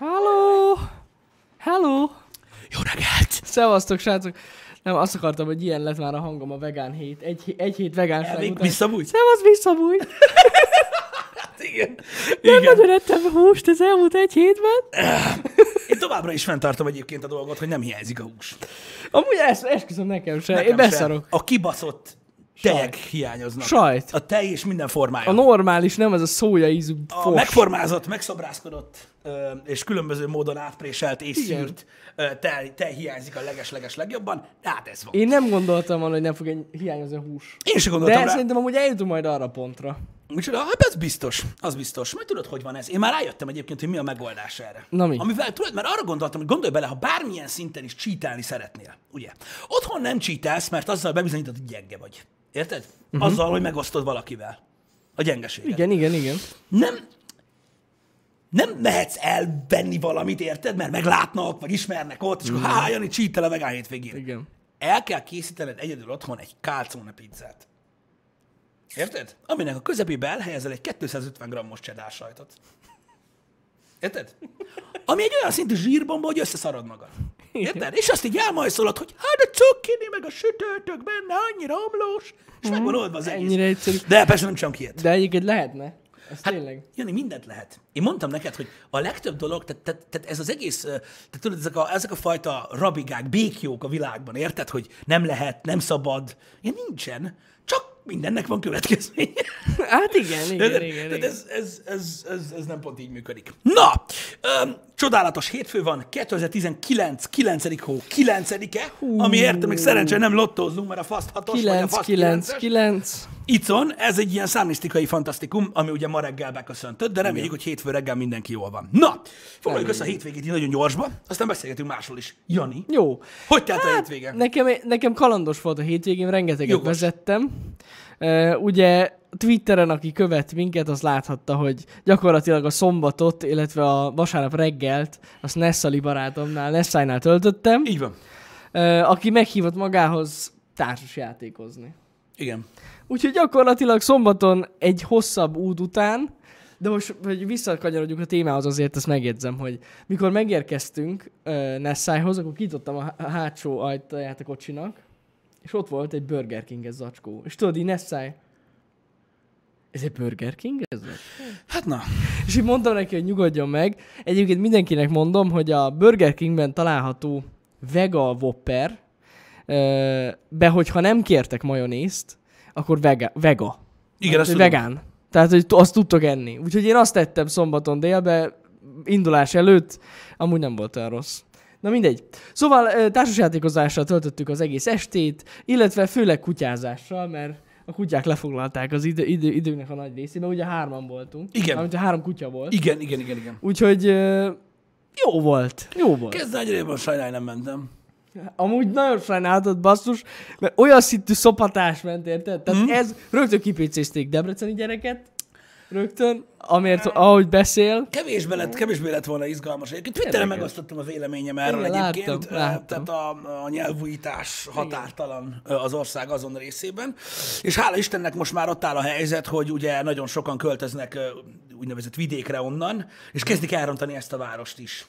Halló! Hello! Jó reggelt! Szevasztok, srácok! Nem, azt akartam, hogy ilyen lett már a hangom a vegán hét. Egy, egy hét vegánság Elvég után. visszabújt? Szevasz, visszabújt! Igen. Nem Igen. nagyon ettem húst az elmúlt egy hétben. Én továbbra is fenntartom egyébként a dolgot, hogy nem hiányzik a hús. Amúgy ezt esküszöm nekem se. Nekem Én beszarok. Se. A kibaszott tejek hiányoznak. Sajt. A tej és minden formája. A normális, nem ez a szója ízű a fos. megformázott, megszobrászkodott ö, és különböző módon átpréselt és Igen. szűrt ö, tej, tej hiányzik a leges-leges legjobban, de hát ez van. Én nem gondoltam volna, hogy nem fog egy hiányozni a hús. Én sem De gondoltam rá. szerintem amúgy eljutunk majd arra a pontra. Micsoda? Hát az biztos, az biztos. Majd tudod, hogy van ez. Én már rájöttem egyébként, hogy mi a megoldás erre. Na mi? Amivel tudod, mert arra gondoltam, hogy gondolj bele, ha bármilyen szinten is csítelni szeretnél, ugye? Otthon nem csítelsz, mert azzal bebizonyítod, hogy gyenge vagy. Érted? Uh-huh. Azzal, hogy megosztod valakivel. A gyengeséget. Igen, igen, igen. Nem, nem mehetsz elvenni valamit, érted? Mert meglátnak, vagy ismernek ott, és akkor há, Jani, csítel a vegán hétvégén. Igen. El kell készítened egyedül otthon egy calzone pizzát. Érted? Aminek a közepébe elhelyezel egy 250 g-os cheddar sajtot. Érted? Ami egy olyan szintű zsírbomba, hogy összeszarod magad. Érted? És azt így elmajszolod, hogy hát a cukkini, meg a sütőtök benne annyira omlós, és meg van oldva az egész. Ennyire egyszerű. De persze nem csak ilyet. De egyébként lehetne. Ez hát, tényleg. Jani, mindent lehet. Én mondtam neked, hogy a legtöbb dolog, tehát, tehát, tehát ez az egész, tehát tudod, ezek a, ezek a fajta rabigák, békjók a világban, érted, hogy nem lehet, nem szabad, ilyen nincsen, csak mindennek van következménye. Hát igen, igen, igen. igen. ez, ez, ez, ez, ez nem pont így működik. Na, öm, csodálatos hétfő van, 2019, 9. hó, 9-e, ami értem, még szerencsére nem lottózunk, mert a faszt 6 vagy a 9, faszt 9, 9 9. Icon, ez egy ilyen számisztikai fantasztikum, ami ugye ma reggel beköszöntött, de reméljük, hogy hétfő reggel mindenki jól van. Na, foglaljuk össze a hétvégét így nagyon gyorsba, aztán beszélgetünk másról is. Jani, Jó. hogy telt a hétvége? Nekem, nekem kalandos volt a hétvégén, rengeteget Jogos. vezettem. Uh, ugye Twitteren, aki követ minket, az láthatta, hogy gyakorlatilag a szombatot, illetve a vasárnap reggelt, azt Nessali barátomnál, Nessainál töltöttem, Így van. uh, aki meghívott magához társas játékozni. Igen. Úgyhogy gyakorlatilag szombaton egy hosszabb út után, de most, hogy visszakanyarodjunk a témához, azért ezt megjegyzem, hogy mikor megérkeztünk uh, Nessájhoz, akkor kitottam a, hátsó ajtaját a kocsinak, és ott volt egy Burger King-es zacskó. És tudod, így Nessai, ez egy Burger King ez? Hát na, És így mondtam neki, hogy nyugodjon meg. Egyébként mindenkinek mondom, hogy a Burger Kingben található Vega Whopper, be, hogyha nem kértek majonézt, akkor vega. vega. igen, Hát, hogy tudom. vegán. Tehát, hogy azt tudtok enni. Úgyhogy én azt tettem szombaton délbe, indulás előtt, amúgy nem volt olyan rossz. Na mindegy. Szóval társasjátékozással töltöttük az egész estét, illetve főleg kutyázással, mert a kutyák lefoglalták az idő, idő, időnek a nagy részét, mert ugye hárman voltunk. Igen. A három kutya volt. Igen, igen, igen, igen. Úgyhogy jó volt. Jó volt. Kezd egyre sajnálni nem mentem. Amúgy nagyon sajnáltad, basszus, mert olyan szintű szopatás ment, érted? Tehát Mhm. ez, rögtön kipécézték debreceni gyereket, rögtön, amért, ahogy beszél. Kevésbé lett, kevésbé lett volna izgalmas. Egyébként Twitteren megosztottam a véleményem erről Igen, egyébként. láttam, láttam. Tehát a, a nyelvújítás határtalan az ország azon részében. És hála Istennek most már ott áll a helyzet, hogy ugye nagyon sokan költöznek úgynevezett vidékre onnan, és kezdik elrontani ezt a várost is.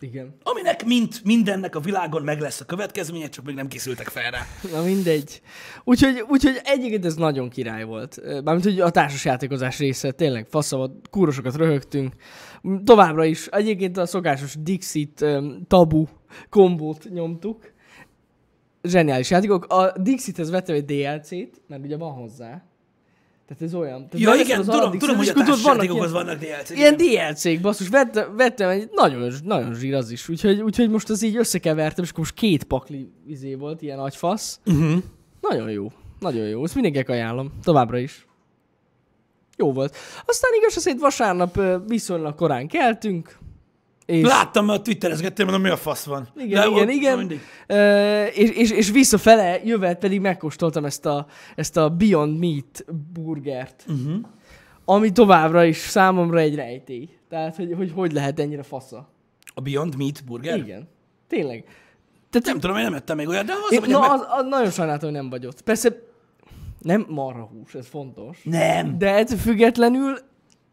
Igen. Aminek mint mindennek a világon meg lesz a következménye, csak még nem készültek fel rá. Na mindegy. Úgyhogy, úgyhogy egyébként ez nagyon király volt. Mármint, hogy a társasjátékozás része tényleg fasza volt, kúrosokat röhögtünk. Továbbra is egyébként a szokásos Dixit tabu kombót nyomtuk. Zseniális játékok. A Dixithez vettem egy DLC-t, mert ugye van hozzá. Tehát ez olyan. Tehát Ja igen, tudom, tudom, hogy a és tudod, vannak társasjátékokhoz ilyen- vannak DLC-k. Ilyen. DLC-k, basszus, vettem, vettem egy nagyon, nagyon zsír az is, úgyhogy, úgyhogy most az így összekevertem, és akkor most két pakli izé volt, ilyen nagy fasz. Uh-huh. Nagyon jó, nagyon jó, ezt mindenkinek ajánlom, továbbra is. Jó volt. Aztán igaz, szerint vasárnap viszonylag korán keltünk, és, Láttam, mert twitterezgettél, mondom, mi a fasz van. Igen, De igen, ott- igen. mindig. és, és, és visszafele jövet pedig megkóstoltam ezt a, ezt a Beyond Meat burgert, Uh-huh. ami továbbra is számomra egy rejtély. Tehát, hogy hogy, hogy lehet ennyire fasza. A Beyond Meat burger? Igen. Tényleg. Tehát Nem tudom, én nem ettem még olyat, de az, Én, na, meg... az, az, nagyon sajnáltam, hogy nem vagy ott. Persze nem marhahús, ez fontos. Nem. De ettől függetlenül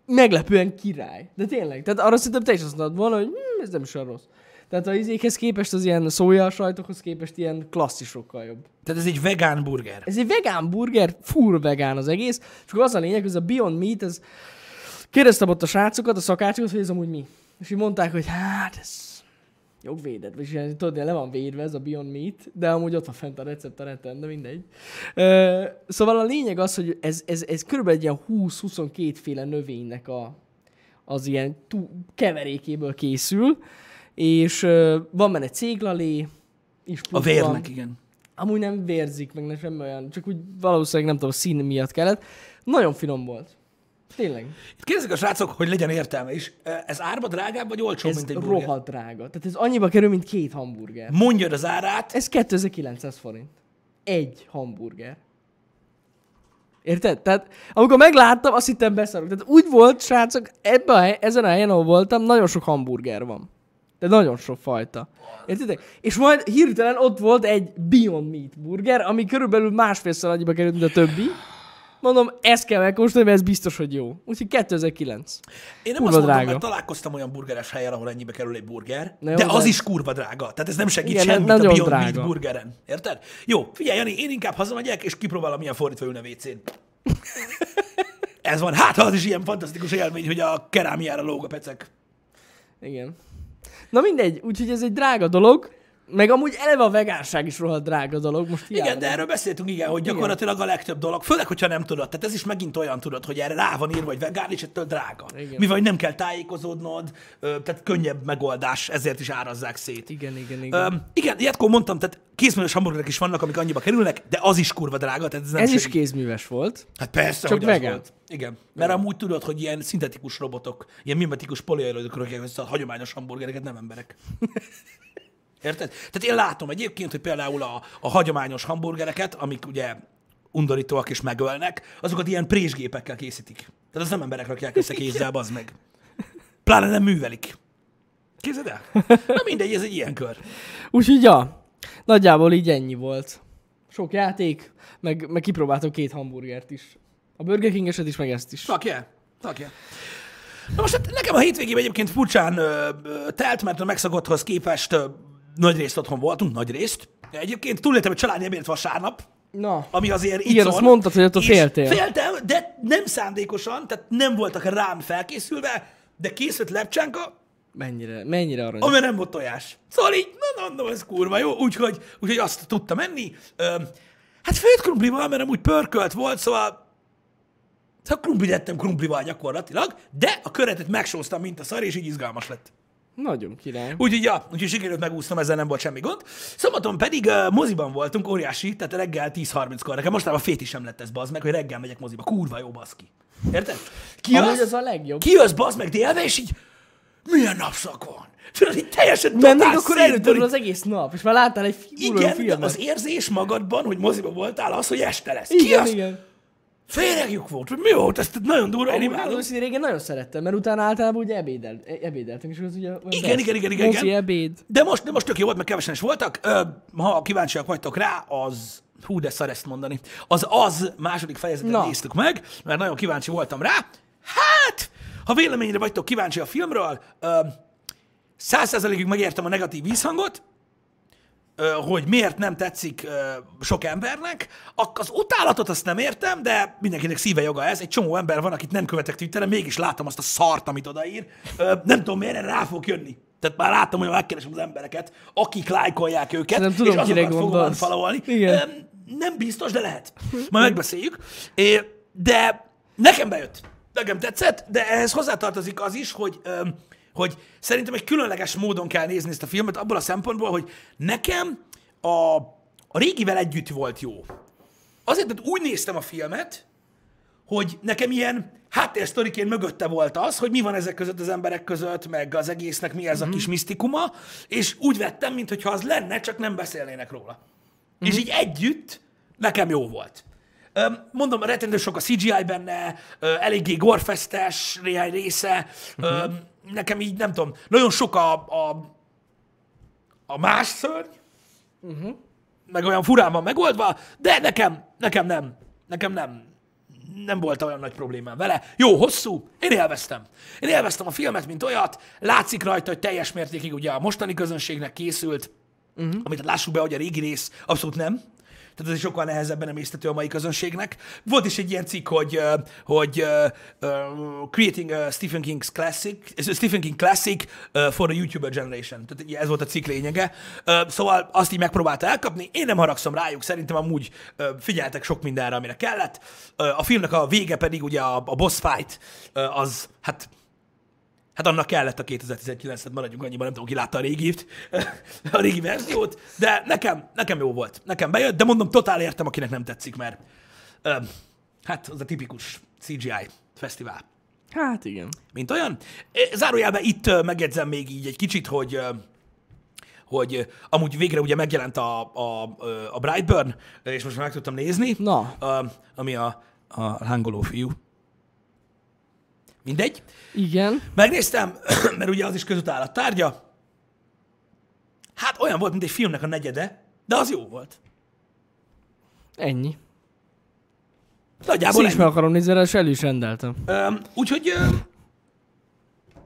meglepően király. De tényleg, tehát arra szerintem te is azt mondod volna, hogy hm, ez nem is olyan rossz. Tehát a izékhez képest, az ilyen szója sajtokhoz képest ilyen klasszisokkal jobb. Tehát ez egy vegán burger. Ez egy vegán burger, full vegán az egész, és akkor az a lényeg, hogy ez a Beyond Meat, ez kérdeztem ott a srácokat, a szakácsokat, hogy ez amúgy mi. És így mondták, hogy hát ez jogvédett, vagy tudod, le van védve ez a Beyond Meat, de amúgy ott van fent a recept a neten, de mindegy. Ö, szóval a lényeg az, hogy ez, ez, ez körülbelül egy ilyen 20-22 féle növénynek a, az ilyen tú, keverékéből készül, és ö, van benne céglalé, is A vérnek, igen. Amúgy nem vérzik, meg nem semmi olyan, csak úgy valószínűleg nem tudom, szín miatt kellett. Nagyon finom volt. Tényleg. Itt kérdezik a srácok, hogy legyen értelme is. Ez árba drágább, vagy olcsóbb, Ez mint egy burger? rohadt drága. Tehát ez annyiba kerül, mint két hamburger. Mondjad az árát. Ez 2900 forint. Egy hamburger. Érted? Tehát amikor megláttam, azt hittem beszarok. Tehát úgy volt, srácok, ebben a hely, ezen a helyen, ahol voltam, nagyon sok hamburger van. De nagyon sok fajta. Értitek? És majd hirtelen ott volt egy Beyond Meat burger, ami körülbelül másfélszer annyiba került, mint a többi. Mondom, ezt kell megkóstolni, mert ez biztos, hogy jó. Úgyhogy 2009. Én nem Kurva azt mondom, drága. mert találkoztam olyan burgeres helyen, ahol ennyibe kerül egy burger, jó, de az de- is kurva drága. Tehát ez nem segít Igen, semmit a Beyond drága. Meat burgeren. Érted? Jó, figyelj, Jani, én inkább hazamegyek, és kipróbálom, milyen fordítva ülne WC-n. ez van. Hát, az is ilyen fantasztikus élmény, hogy a kerámiára lóg a pecek. Igen. Na mindegy, úgyhogy ez egy drága dolog, meg amúgy eleve a vegánság is rohadt drága dolog. Most hiába Igen, de erről beszéltünk, igen, hogy gyakorlatilag a legtöbb dolog, főleg, hogyha nem tudod. Tehát ez is megint olyan tudod, hogy erre rá van írva, hogy vegán, és ettől drága. Igen. Mivel nem kell tájékozódnod, tehát könnyebb megoldás, ezért is árazzák szét. Igen, igen, igen. Um, igen, ilyetkor mondtam, tehát kézműves hamburgerek is vannak, amik annyiba kerülnek, de az is kurva drága, tehát ez nem ez is segít. kézműves volt. Hát persze, Csak hogy vegán. volt. Igen, mert amúgy tudod, hogy ilyen szintetikus robotok, ilyen mimetikus poliaerodok rakják össze a hagyományos hamburgereket, nem emberek. Érted? Tehát én látom egyébként, hogy például a, a hagyományos hamburgereket, amik ugye undorítóak és megölnek, azokat ilyen présgépekkel készítik. Tehát az nem emberek rakják össze kézzel, az meg. Pláne nem művelik. Képzeld el? Na mindegy, ez egy ilyen kör. Úgyhogy ja, nagyjából így ennyi volt. Sok játék, meg, meg kipróbáltam két hamburgert is. A Burger King-eset is, meg ezt is. Fuck yeah. Fuck yeah. Na most hát nekem a hétvégében egyébként furcsán ö, ö, telt, mert a megszokotthoz képest ö, nagy részt otthon voltunk, nagy részt. Egyébként túléltem egy családi ebédet vasárnap, Na, ami azért Igen, icon, azt mondtad, hogy attól féltél. Féltem, de nem szándékosan, tehát nem voltak rám felkészülve, de készült lepcsánka, mennyire, mennyire aranyos. ami nem volt tojás. Szóval így, na, mondom, ez kurva jó, úgyhogy, úgyhogy azt tudtam menni. Ö, hát főtt krumplival, mert amúgy pörkölt volt, szóval Szóval krumplit ettem krumplival gyakorlatilag, de a köretet megsóztam, mint a szar, és így izgalmas lett. Nagyon király. Úgyhogy, ja, úgyhogy sikerült megúsznom, ezzel nem volt semmi gond. Szombaton pedig uh, moziban voltunk, óriási, tehát reggel 10.30-kor. Nekem mostában féti sem lett ez, bazd meg, hogy reggel megyek moziba. Kurva jó, baszki. Érted? Ki Amúgy az, az a legjobb. ki az, bazd meg délve, és így milyen napszak van? Tudod, így teljesen Mert még akkor szétborít- az egész nap, és már láttál egy Igen, filmet. az érzés magadban, hogy moziba voltál, az, hogy este lesz. Ki igen, az? igen. Féregjuk volt, hogy mi volt, ezt nagyon durva, én imádom. az régen nagyon szerettem, mert utána általában ugye ebédel, e- ebédeltünk, és az ugye... Igen, igen, igen, igen, igen. ebéd. De most, de most tök jó volt, mert kevesen is voltak. Ö, ha kíváncsiak vagytok rá, az... Hú, de szar ezt mondani. Az az második fejezetet Na. néztük meg, mert nagyon kíváncsi voltam rá. Hát, ha véleményre vagytok kíváncsi a filmről, száz százalékig megértem a negatív vízhangot, hogy miért nem tetszik sok embernek. Az utálatot azt nem értem, de mindenkinek szíve joga ez. Egy csomó ember van, akit nem követek Twitteren, mégis látom azt a szart, amit odaír. Nem tudom, miért rá fog jönni. Tehát már láttam, hogy megkeresem az embereket, akik lájkolják őket, Nem tudom, és azokat fogom unfollowolni. Nem biztos, de lehet. Majd megbeszéljük. De nekem bejött. Nekem tetszett, de ehhez hozzátartozik az is, hogy, hogy szerintem egy különleges módon kell nézni ezt a filmet, abból a szempontból, hogy nekem a, a régivel együtt volt jó. Azért, mert úgy néztem a filmet, hogy nekem ilyen háttérsztoriként mögötte volt az, hogy mi van ezek között az emberek között, meg az egésznek mi ez a kis misztikuma, és úgy vettem, mintha az lenne, csak nem beszélnének róla. És így együtt nekem jó volt. Mondom, rettentő sok a CGI benne, eléggé gorfestes néhány része, öm, nekem így nem tudom, nagyon sok a, a, a más szörny, meg olyan furán van megoldva, de nekem, nekem nem, nekem nem, nem volt olyan nagy problémám vele. Jó, hosszú, én élveztem. Én élveztem a filmet, mint olyat, látszik rajta, hogy teljes mértékig ugye a mostani közönségnek készült, uh-huh. amit lássuk be, hogy a régi rész abszolút nem. Tehát ez sokkal nehezebben emésztető a mai közönségnek. Volt is egy ilyen cikk, hogy, hogy uh, uh, Creating a Stephen King's Classic, Stephen King Classic for the YouTuber Generation. Tehát ez volt a cikk lényege. Uh, szóval azt így megpróbálta elkapni. Én nem haragszom rájuk, szerintem amúgy uh, figyeltek sok mindenre, amire kellett. Uh, a filmnek a vége pedig ugye a, a boss fight, uh, az hát Hát annak kellett a 2019-et, maradjunk annyiban, nem tudom, ki látta a régit, a régi verziót, de nekem, nekem jó volt. Nekem bejött, de mondom, totál értem, akinek nem tetszik, mert ö, hát az a tipikus CGI fesztivál. Hát igen. Mint olyan. Zárójelben itt megjegyzem még így egy kicsit, hogy hogy amúgy végre ugye megjelent a, a, a Brightburn, és most már meg tudtam nézni, Na. ami a, a hangoló fiú. Mindegy. Igen. Megnéztem, mert ugye az is közutalálat tárgya. Hát olyan volt, mint egy filmnek a negyede, de az jó volt. Ennyi. Nagyjából Ezt is meg akarom nézni, és el is rendeltem. Öm, úgyhogy, öm,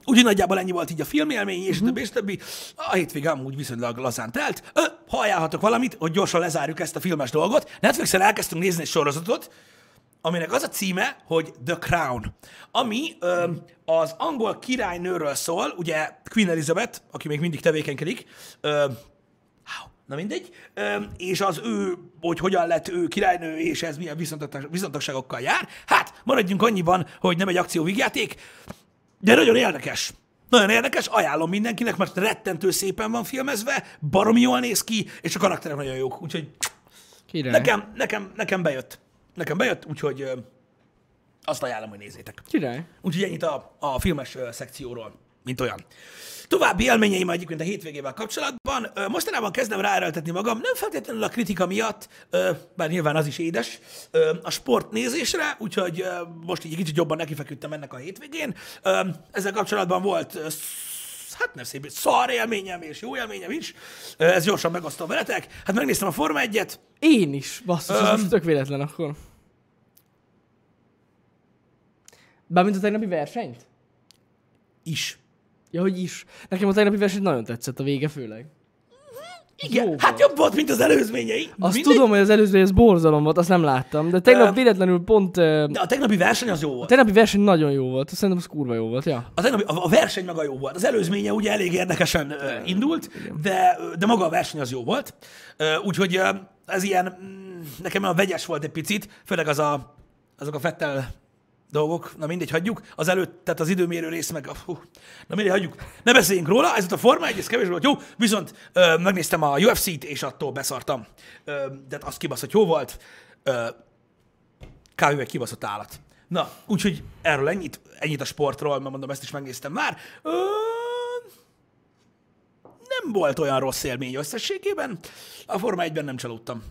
úgyhogy nagyjából ennyi volt így a filmélmény, és többi, és többi. A hétvége amúgy viszonylag lazán telt. Ö, ha ajánlhatok valamit, hogy gyorsan lezárjuk ezt a filmes dolgot, Netflixen elkezdtünk nézni egy sorozatot, aminek az a címe, hogy The Crown, ami ö, az angol királynőről szól, ugye Queen Elizabeth, aki még mindig tevékenykedik, ö. Na mindegy. Ö, és az ő, hogy hogyan lett ő királynő, és ez milyen viszontagság- viszontagságokkal jár. Hát, maradjunk annyiban, hogy nem egy akcióvígjáték, de nagyon érdekes. Nagyon érdekes, ajánlom mindenkinek, mert rettentő szépen van filmezve, baromi jól néz ki, és a karakterek nagyon jók. Úgyhogy Király. nekem, nekem, nekem bejött. Nekem bejött, úgyhogy azt ajánlom, hogy nézzétek. Király. Úgyhogy ennyit a, a filmes szekcióról, mint olyan. További élményeim egyébként a hétvégével kapcsolatban. Mostanában kezdem ráerőltetni magam, nem feltétlenül a kritika miatt, bár nyilván az is édes, a sportnézésre, úgyhogy ö, most így egy kicsit jobban nekifeküdtem ennek a hétvégén. Ezzel kapcsolatban volt hát nem szép, szar élményem és jó élményem is. Ö, Ezt gyorsan megosztom veletek. Hát megnéztem a Forma 1-et, Én is, basszus, ez most tök véletlen akkor. Bármint a tegnapi versenyt? is. Ja, hogy is. Nekem a tegnapi verseny nagyon tetszett, a vége főleg. Igen, Jó hát jobb volt, mint az előzményei. Azt Mindegy. tudom, hogy az előző ez borzalom volt, azt nem láttam, de tegnap véletlenül pont... ö, De a tegnapi verseny az jó A volt. tegnapi verseny nagyon jó volt, szerintem az kurva jó volt, ja. A, tegnapi, a, a verseny maga jó volt. Az előzménye ugye elég érdekesen ö, indult, de, de maga a verseny az jó volt. Ö, Úgyhogy ö, ez ilyen, mm, nekem olyan vegyes volt egy picit, főleg az a, azok a Fettel dolgok, na mindegy, hagyjuk. Az előtt, tehát az időmérő rész meg, hú, na mindegy, hagyjuk. Ne beszéljünk róla, ez ott a Forma 1, ez kevés volt jó, viszont ö, megnéztem a UFC-t, és attól beszartam. Ö, de az kibaszott jó volt. Ö, kb. kibaszott állat. Na, úgyhogy erről ennyit, ennyit a sportról, mert mondom, ezt is megnéztem már. Ö, nem volt olyan rossz élmény összességében. A Forma 1-ben nem csalódtam.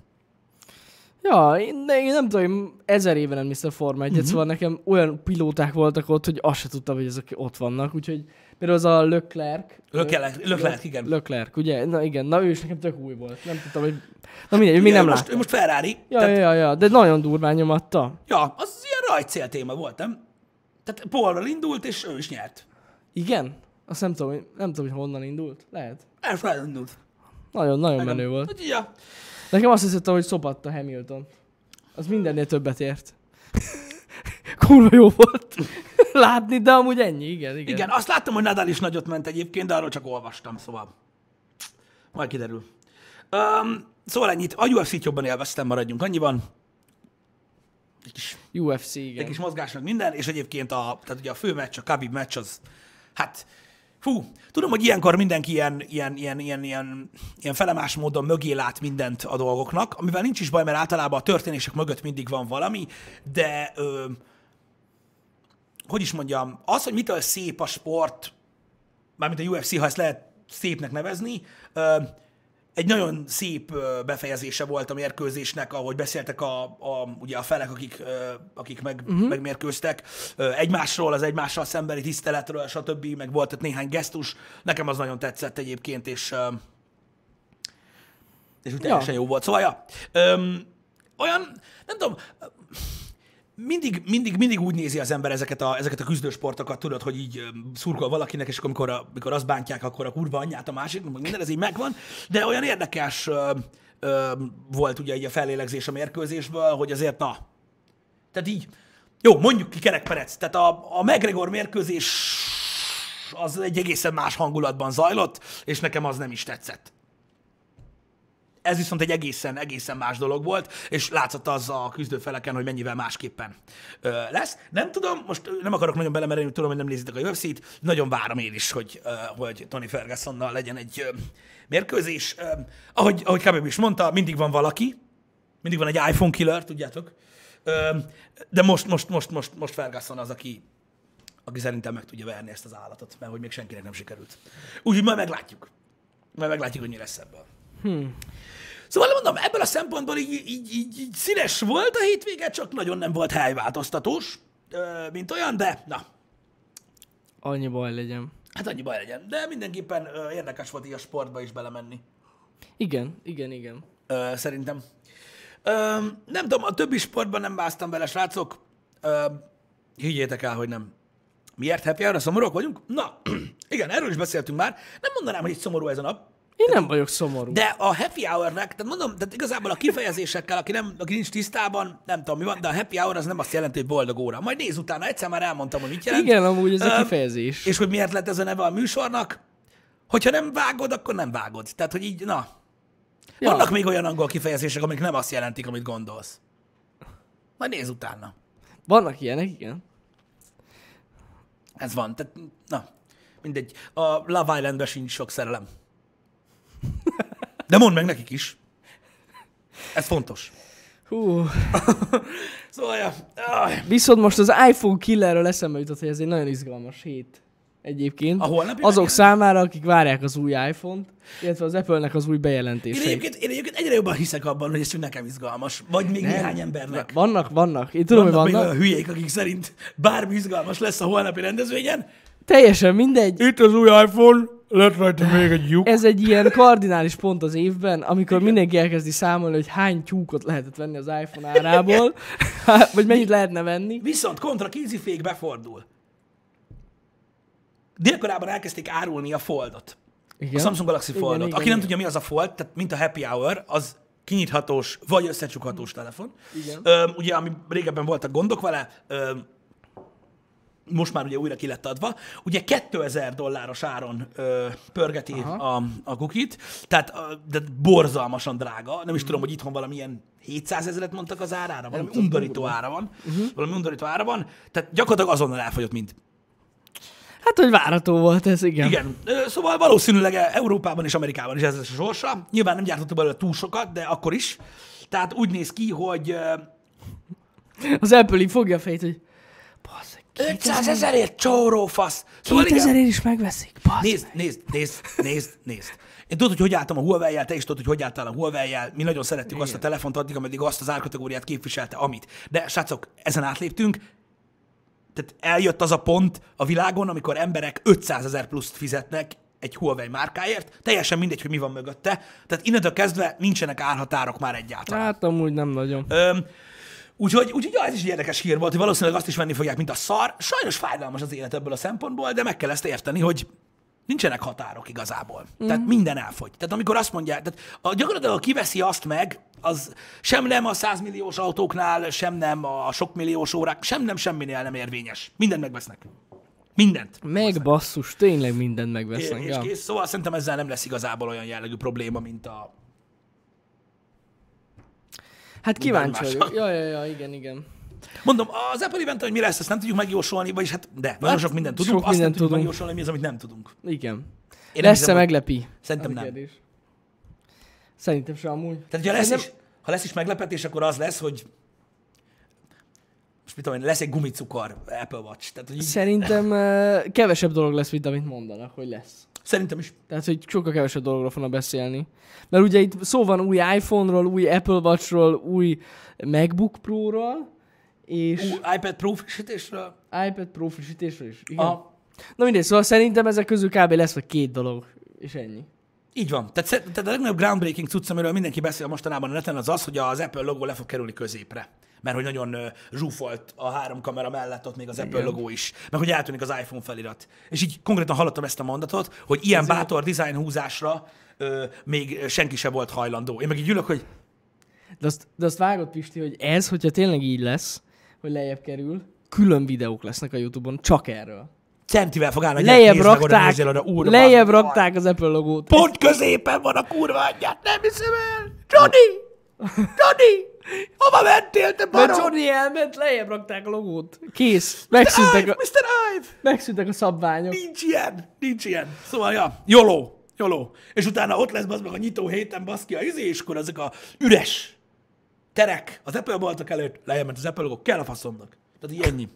Ja, én, de én nem tudom, én ezer éve nem néztem Forma 1 uh-huh. szóval nekem olyan pilóták voltak ott, hogy azt se tudtam, hogy ezek ott vannak, úgyhogy például az a Leclerc. Leclerc, Leclerc, igen. Leclerc, ugye? Na igen, na ő is nekem tök új volt. Nem tudtam, hogy... Na mindegy, még Igen, nem most, láttam. ő most Ferrari. Ja, tehát, ja, ja, de nagyon durván nyomatta. ja, az ilyen rajtcél téma volt, nem? Tehát Paulral indult, és ő is nyert. Igen? Azt nem tudom, hogy- nem tudom, hogy honnan indult. Lehet. Elfelejtett indult. Nagyon, nagyon menő volt. Úgyhogy, ja. Nekem azt hiszem, hogy szopatta Hamilton. Az mindennél többet ért. Kurva jó volt látni, de amúgy ennyi, igen, igen. Igen, azt láttam, hogy Nadal is nagyot ment egyébként, de arról csak olvastam, szóval majd kiderül. Um, szóval ennyit. A UFC-t jobban élveztem, maradjunk annyiban. Egy kis, UFC, egy igen. kis mozgás, meg minden, és egyébként a, tehát ugye a fő meccs, a Khabib meccs az, hát, fú, tudom, hogy ilyenkor mindenki ilyen, ilyen, ilyen, ilyen, ilyen, ilyen felemás módon mögé lát mindent a dolgoknak, amivel nincs is baj, mert általában a történések mögött mindig van valami, de ö, hogy is mondjam, az, hogy mitől szép a sport, mármint a UFC, ha ezt lehet szépnek nevezni, ö, egy nagyon szép befejezése volt a mérkőzésnek, ahogy beszéltek a, a, ugye a felek, akik, akik meg, uh-huh. megmérkőztek, egymásról, az egymással szembeni tiszteletről, stb., meg volt ott néhány gesztus. Nekem az nagyon tetszett egyébként, és, és úgy teljesen jó volt. Szóval, ja, öm, olyan, nem tudom, mindig, mindig, mindig úgy nézi az ember ezeket a, ezeket a küzdősportokat, tudod, hogy így szurkol valakinek, és akkor, amikor, a, amikor azt bántják, akkor a kurva anyját a másik, meg minden, ez így megvan, de olyan érdekes ö, ö, volt ugye így a fellélegzés a mérkőzésből, hogy azért na, tehát így, jó, mondjuk ki kerekperec, tehát a, a McGregor mérkőzés az egy egészen más hangulatban zajlott, és nekem az nem is tetszett. Ez viszont egy egészen, egészen más dolog volt, és látszott az a küzdőfeleken, hogy mennyivel másképpen ö, lesz. Nem tudom, most nem akarok nagyon belemerülni, tudom, hogy nem nézitek a UFC-t, nagyon várom én is, hogy, ö, hogy Tony Fergusonnal legyen egy ö, mérkőzés. Ö, ahogy, ahogy Khabib is mondta, mindig van valaki, mindig van egy iPhone killer, tudjátok. Ö, de most, most, most, most, most Ferguson az, aki, aki szerintem meg tudja verni ezt az állatot, mert hogy még senkinek nem sikerült. Úgyhogy majd meglátjuk. Majd meglátjuk, hogy mi lesz ebből. Hmm. Szóval mondom, ebből a szempontból így, így, így, így színes volt a hétvége, csak nagyon nem volt helyváltoztatós, mint olyan, de na, Annyi baj legyen. hát annyi baj legyen. De mindenképpen érdekes volt így a sportba is belemenni, Igen, igen, igen. ö, szerintem. Ö, nem tudom, a többi sportban nem báztam bele, srácok. Ö, higgyétek el, hogy nem. Miért happy hour szomorúak vagyunk? Na, igen, erről is beszéltünk már. Nem mondanám, hogy itt szomorú ez a nap, Én nem vagyok szomorú. De a happy hour-nek, tehát mondom, tehát igazából a kifejezésekkel, aki, nem, aki nincs tisztában, nem tudom mi van, de a happy hour az nem azt jelenti, hogy boldog óra. Majd néz utána, egyszer már elmondtam, hogy mit jelent. Igen, amúgy ez a kifejezés. És hogy miért lett ez a neve a műsornak. Hogyha nem vágod, akkor nem vágod. Tehát, hogy így, na. Ja. Vannak még olyan angol kifejezések, amik nem azt jelentik, amit gondolsz. Majd néz utána. Vannak ilyenek, igen. Ez van. Tehát, na, mindegy. A Love Islandben sincs sok szerelem. De mondd meg nekik is. Ez fontos. Hú. Szóval, ja, Viszont most az iPhone killerről eszembe jutott, hogy ez egy nagyon izgalmas hét egyébként. A holnapi Azok megjelent? számára, akik várják az új iPhone-t, illetve az Apple-nek az új én bejelentéseit. egyébként, én egyébként egyre jobban hiszek abban, hogy ez csak nekem izgalmas. Vagy még Nem. néhány embernek. Vannak, vannak. Én tudom, vannak hogy még vannak. olyan hülyék, akik szerint bármi izgalmas lesz a holnapi rendezvényen. Teljesen mindegy. Itt az új iPhone, lett rajta még egy lyuk. Ez egy ilyen kardinális pont az évben, amikor mindenki elkezdi számolni, hogy hány tyúkot lehetett venni az iPhone árából, vagy mennyit lehetne venni. Viszont kontra kézifék befordul. Délkorában elkezdték árulni a Foldot. Igen. A Samsung Galaxy Igen, Foldot. igen, Aki nem igen. tudja, mi az a Fold, tehát mint a Happy Hour, az kinyithatós, vagy összecsukhatós telefon. Igen. Ö, ugye, ami régebben voltak gondok vele, ö, most már ugye újra ki lett adva. Ugye 2000 dolláros áron ö, pörgeti a, a kukit, tehát ö, de borzalmasan drága. Nem is tudom, hogy itthon valamilyen 700 ezeret mondtak az árára, valami tudom, undorító ára van. Uh-huh. Valami undorító ára van. Tehát gyakorlatilag azonnal elfogyott mind. Hát, hogy várható volt ez, igen. Igen, szóval valószínűleg Európában és Amerikában is ez lesz a sorsa. Nyilván nem gyártottak belőle túl sokat, de akkor is. Tehát úgy néz ki, hogy Az Apple fogja a fejét, hogy 500 ezerért csóró fasz. Szóval igen. 2000 is megveszik, bazzeg. Nézd, nézd, nézd, nézd, nézd. Én tudod, hogy hogy álltam a Huawei-jel, te is tudod, hogy hogy álltál a Huawei-jel. Mi nagyon szerettük Igen. azt a telefont addig, ameddig azt az árkategóriát képviselte, amit. De srácok, ezen átléptünk. Tehát eljött az a pont a világon, amikor emberek 500 ezer pluszt fizetnek egy Huawei márkáért, teljesen mindegy, hogy mi van mögötte. Tehát innentől kezdve nincsenek árhatárok már egyáltalán. Hát amúgy nem nagyon. Öm, úgyhogy, úgyhogy ja, ez is egy érdekes hír volt, hogy valószínűleg azt is venni fogják, mint a szar. Sajnos fájdalmas az élet ebből a szempontból, de meg kell ezt érteni, hogy nincsenek határok igazából. Mm. Tehát minden elfogy. Tehát amikor azt mondják, tehát a, gyakorlatilag kiveszi azt meg, az sem nem a 100 milliós autóknál, sem nem a sok milliós órák, sem nem semminél nem érvényes. Mindent megvesznek. Mindent. Meg basszus, tényleg mindent megvesznek. és Ja. kész. Szóval szerintem ezzel nem lesz igazából olyan jellegű probléma, mint a... Hát kíváncsi vagyok. Ja, ja, ja, igen, igen. Mondom, az Apple event, hogy mi lesz, ezt nem tudjuk megjósolni, vagyis hát de, nagyon Hát, sok mindent tudunk, sok azt nem mindent tudjuk tudunk. megjósolni, mi az, amit nem tudunk. Igen. Én nem Lesz-e meglepi? Szerintem nem. kérdés. Szerintem sem amúgy. Tehát, ha lesz, Szerintem- is, ha lesz is meglepetés, akkor az lesz, hogy most mit tudom én, lesz egy gumicukor Apple Watch. Tehát, hogy így, Szerintem eh, kevesebb dolog lesz, mint amit mondanak, hogy lesz. Szerintem is. Tehát, hogy sokkal kevesebb dologról fognak beszélni. Mert ugye itt szó van új iPhone-ról, új Apple Watch-ról, új MacBook Pro-ról, és Ú, iPad Pro frissítésről. iPad Pro frissítésről is. Igen. A, Na mindegy, szóval szerintem ezek közül kb. lesz vagy két dolog, és ennyi. így van. Tehát, tehát a legnagyobb groundbreaking cucc, amiről mindenki beszél mostanában a neten, az az, hogy az Apple logó le fog kerülni középre. Mert hogy nagyon zsúfolt a három kamera mellett ott még az Apple logó is, meg hogy eltűnik az iPhone felirat. És így konkrétan hallottam ezt a mondatot, hogy ilyen bátor design húzásra ö, még senki se volt hajlandó. Én meg így ülök, hogy De azt, de azt vágod, Pisti, hogy ez, hogyha tényleg így lesz, hogy lejjebb kerül, külön videók lesznek a Youtube-on csak erről. centivel fog állni, Lejjebb nézd meg oda, rakták, nézzél oda, úr, lejjebb meg. rakták az Apple logót. Pont középen van a kurva anyját, nem hiszem el! Johnny! Johnny! Hova mentél, te Mert barom? Johnny elment, lejjebb rakták a logót. Kész. Megszűntek Ive, a, Mr. Ive! megszűntek a szabványok. Nincs ilyen, nincs ilyen. Szóval, ja, joló, joló. És utána ott lesz az meg a nyitó héten, baszki a izé, és akkor ezek a üres terek az Apple boltok előtt, lejjebb ment az Apple logó, kell a faszomnak. Tehát így ennyi.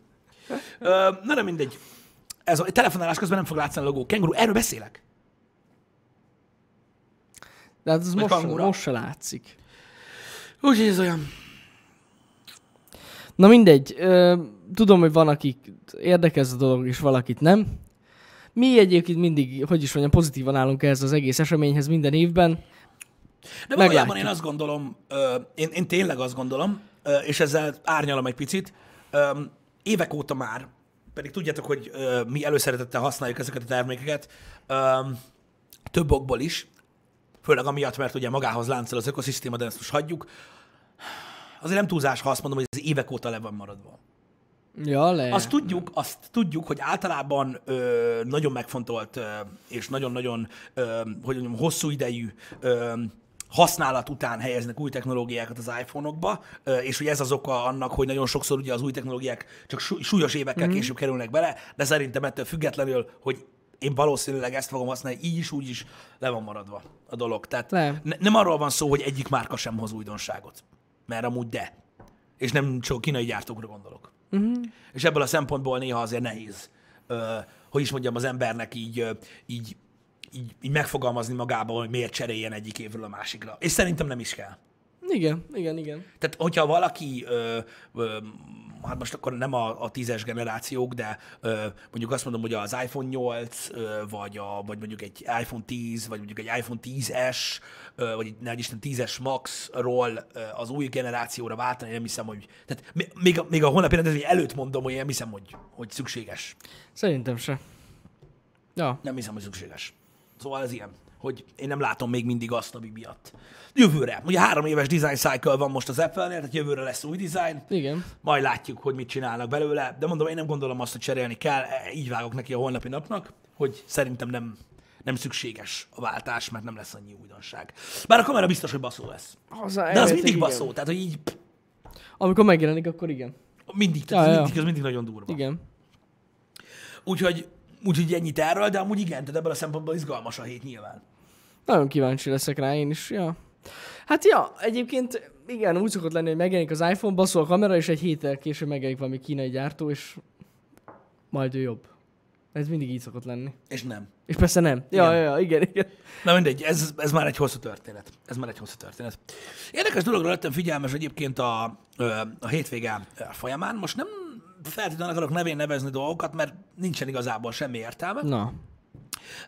Ö, na nem mindegy. Ez a telefonálás közben nem fog látszani a logó. Kenguru, erről beszélek. De hát ez most, kangura. most se látszik. Úgyhogy ez olyan. Na mindegy, ö, tudom, hogy van, akik érdekel ez a dolog, és valakit nem. Mi egyébként mindig, hogy is mondjam, pozitívan állunk ehhez az egész eseményhez minden évben. De valójában én azt gondolom, ö, én, én tényleg azt gondolom, ö, és ezzel árnyalom egy picit, ö, évek óta már, pedig tudjátok, hogy ö, mi előszeretettel használjuk ezeket a termékeket, ö, több okból is, főleg amiatt, mert ugye magához láncol az ökoszisztéma, de ezt most hagyjuk. Azért nem túlzás, ha azt mondom, hogy ez évek óta le van maradva. Ja, le. Azt tudjuk, azt tudjuk, hogy általában ö, nagyon megfontolt ö, és nagyon-nagyon, ö, hogy mondjam, hosszú idejű ö, használat után helyeznek új technológiákat az iPhone-okba, és hogy ez az oka annak, hogy nagyon sokszor ugye az új technológiák csak sú- súlyos évekkel mm-hmm. később kerülnek bele, de szerintem ettől függetlenül, hogy én valószínűleg ezt fogom használni, így is, úgy is le van maradva a dolog. Tehát ne, nem arról van szó, hogy egyik márka sem hoz újdonságot, mert amúgy de. És nem csak kínai gyártókra gondolok. És ebből a szempontból néha azért nehéz, ö, hogy is mondjam, az embernek így, így, így, így megfogalmazni magából, hogy miért cseréljen egyik évről a másikra. És szerintem nem is kell. Igen, igen, igen. Tehát, hogyha valaki, ö, ö, hát most akkor nem a, a tízes generációk, de ö, mondjuk azt mondom, hogy az iPhone 8, ö, vagy, a, vagy mondjuk egy iPhone 10, vagy mondjuk egy iPhone 10S, ö, vagy egy, Isten 10-es Max-ról ö, az új generációra váltani, nem hiszem, hogy... Tehát még a, még a holnapi rendezvény előtt mondom, hogy én nem hiszem, hogy, hogy szükséges. Szerintem se. Ja. Nem hiszem, hogy szükséges. Szóval ez ilyen, hogy én nem látom még mindig azt, ami miatt. Jövőre. Ugye három éves design cycle van most az Apple-nél, tehát jövőre lesz új design. Igen. Majd látjuk, hogy mit csinálnak belőle, de mondom, én nem gondolom azt, hogy cserélni kell, így vágok neki a holnapi napnak, hogy szerintem nem, nem szükséges a váltás, mert nem lesz annyi újdonság. Bár a kamera biztos, hogy baszó lesz. Az De az mindig baszó, tehát hogy így Amikor megjelenik, akkor igen. mindig, tehát Ja, ja, ja. mindig, az mindig nagyon durva. Igen. Úgyhogy, úgyhogy ennyit erről, de amúgy igen, tehát ebből a szempontból izgalmas a hét nyilván. Nagyon kíváncsi leszek rá én is, ja. Hát ja, egyébként igen, úgy szokott lenni, hogy megjelenik az iPhone, baszol a kamera, és egy héttel később megjelenik valami kínai gyártó, és majd ő jobb. Ez mindig így szokott lenni. És nem. És persze nem. Ja, Igen. ja, ja, igen, igen. Na mindegy, ez, ez már egy hosszú történet. Ez már egy hosszú történet. Érdekes dologra lettem figyelmes egyébként a, a hétvége folyamán. Most nem feltétlenül akarok nevén nevezni dolgokat, mert nincsen igazából semmi értelme. Na.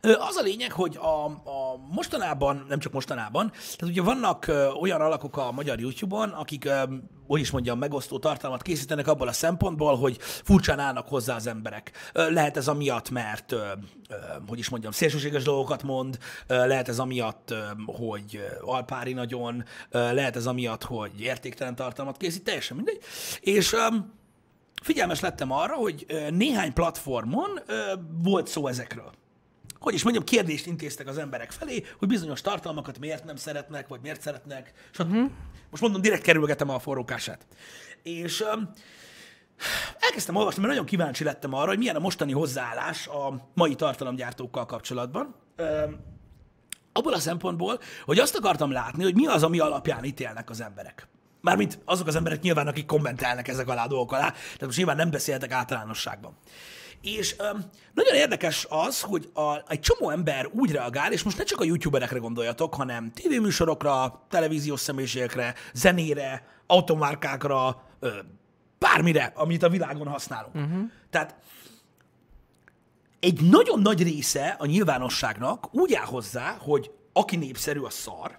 Az a lényeg, hogy a, a mostanában, nem csak mostanában, tehát ugye vannak olyan alakok a magyar YouTube-on, akik, hogy is mondjam, megosztó tartalmat készítenek abból a szempontból, hogy furcsán állnak hozzá az emberek. Lehet ez amiatt, mert, hogy is mondjam, szélsőséges dolgokat mond, lehet ez amiatt, hogy alpári nagyon, lehet ez amiatt, hogy értéktelen tartalmat készít, teljesen mindegy. És figyelmes lettem arra, hogy néhány platformon volt szó ezekről. Hogy is mondjam, kérdést intéztek az emberek felé, hogy bizonyos tartalmakat miért nem szeretnek, vagy miért szeretnek, stb. Uh-huh. Most mondom, direkt kerülgetem a forrókását. És öm, elkezdtem olvasni, mert nagyon kíváncsi lettem arra, hogy milyen a mostani hozzáállás a mai tartalomgyártókkal kapcsolatban. Öm, abból a szempontból, hogy azt akartam látni, hogy mi az, ami alapján ítélnek az emberek. Mármint azok az emberek nyilván, akik kommentelnek ezek alá a dolgok alá, tehát most nyilván nem beszéltek általánosságban. És öm, nagyon érdekes az, hogy a, egy csomó ember úgy reagál, és most ne csak a youtuberekre gondoljatok, hanem tévéműsorokra, televíziós személyiségekre, zenére, automárkákra, ö, bármire, amit a világon használunk. Uh-huh. Tehát egy nagyon nagy része a nyilvánosságnak úgy áll hozzá, hogy aki népszerű, a szar.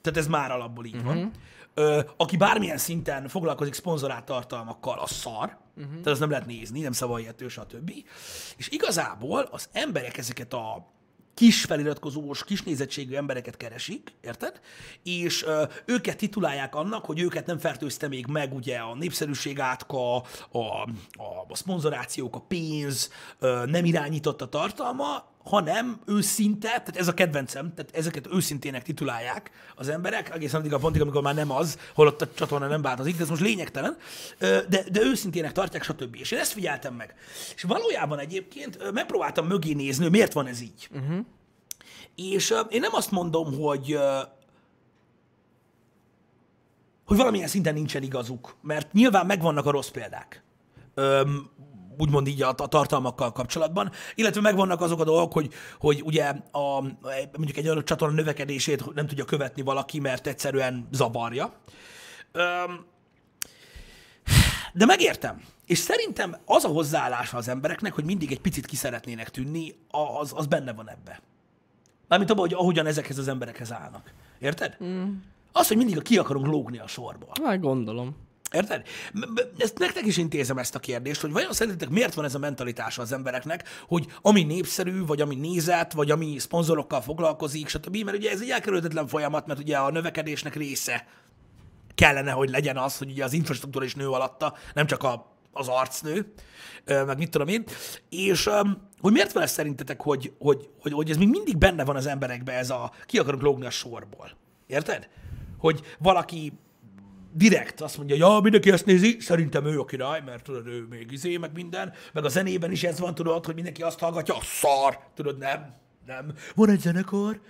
Tehát ez már alapból így uh-huh. van. ö, aki bármilyen szinten foglalkozik szponzorált tartalmakkal, a szar, uh-huh. tehát azt nem lehet nézni, nem szavahihető, stb. És igazából az emberek ezeket a kis feliratkozós, kis nézettségű embereket keresik, érted? És ö, őket titulálják annak, hogy őket nem fertőzte még meg ugye a népszerűség átka, a, a, a szponzorációk, a pénz, ö, nem irányított a tartalma, hanem őszinte, tehát ez a kedvencem, tehát ezeket őszintének titulálják az emberek, egészen addig a pontig, amikor már nem az, holott a csatorna nem változik, de ez most lényegtelen, de, de őszintének tartják, stb. És én ezt figyeltem meg. És valójában egyébként megpróbáltam mögé nézni, hogy miért van ez így. Uh-huh. És én nem azt mondom, hogy hogy valamilyen szinten nincsen igazuk, mert nyilván megvannak a rossz példák. Öm, úgymond így a, a tartalmakkal kapcsolatban, illetve megvannak azok a dolgok, hogy, hogy ugye a, mondjuk egy adott csatorna növekedését nem tudja követni valaki, mert egyszerűen zavarja. De megértem. És szerintem az a hozzáállása az embereknek, hogy mindig egy picit ki szeretnének tűnni, az, az benne van ebbe. Mármint abban, hogy ahogyan ezekhez az emberekhez állnak. Érted? Mm. Az, hogy mindig ki akarunk lógni a sorból. Hát gondolom. Érted? Ezt nektek is intézem ezt a kérdést, hogy vajon szerintetek miért van ez a mentalitása az embereknek, hogy ami népszerű, vagy ami nézett, vagy ami szponzorokkal foglalkozik, stb. Mert ugye ez egy elkerülhetetlen folyamat, mert ugye a növekedésnek része kellene, hogy legyen az, hogy ugye az infrastruktúra is nő alatta, nem csak a, az arc nő, meg mit tudom én. És hogy miért van ez szerintetek, hogy, hogy, hogy, hogy ez még mindig benne van az emberekben ez a ki akarunk lógni a sorból. Érted? Hogy valaki direkt azt mondja, ja, mindenki ezt nézi, szerintem ő a király, mert tudod, ő még izé, meg minden, meg a zenében is ez van, tudod, hogy mindenki azt hallgatja, a szar, tudod, nem, nem. Van egy zenekar,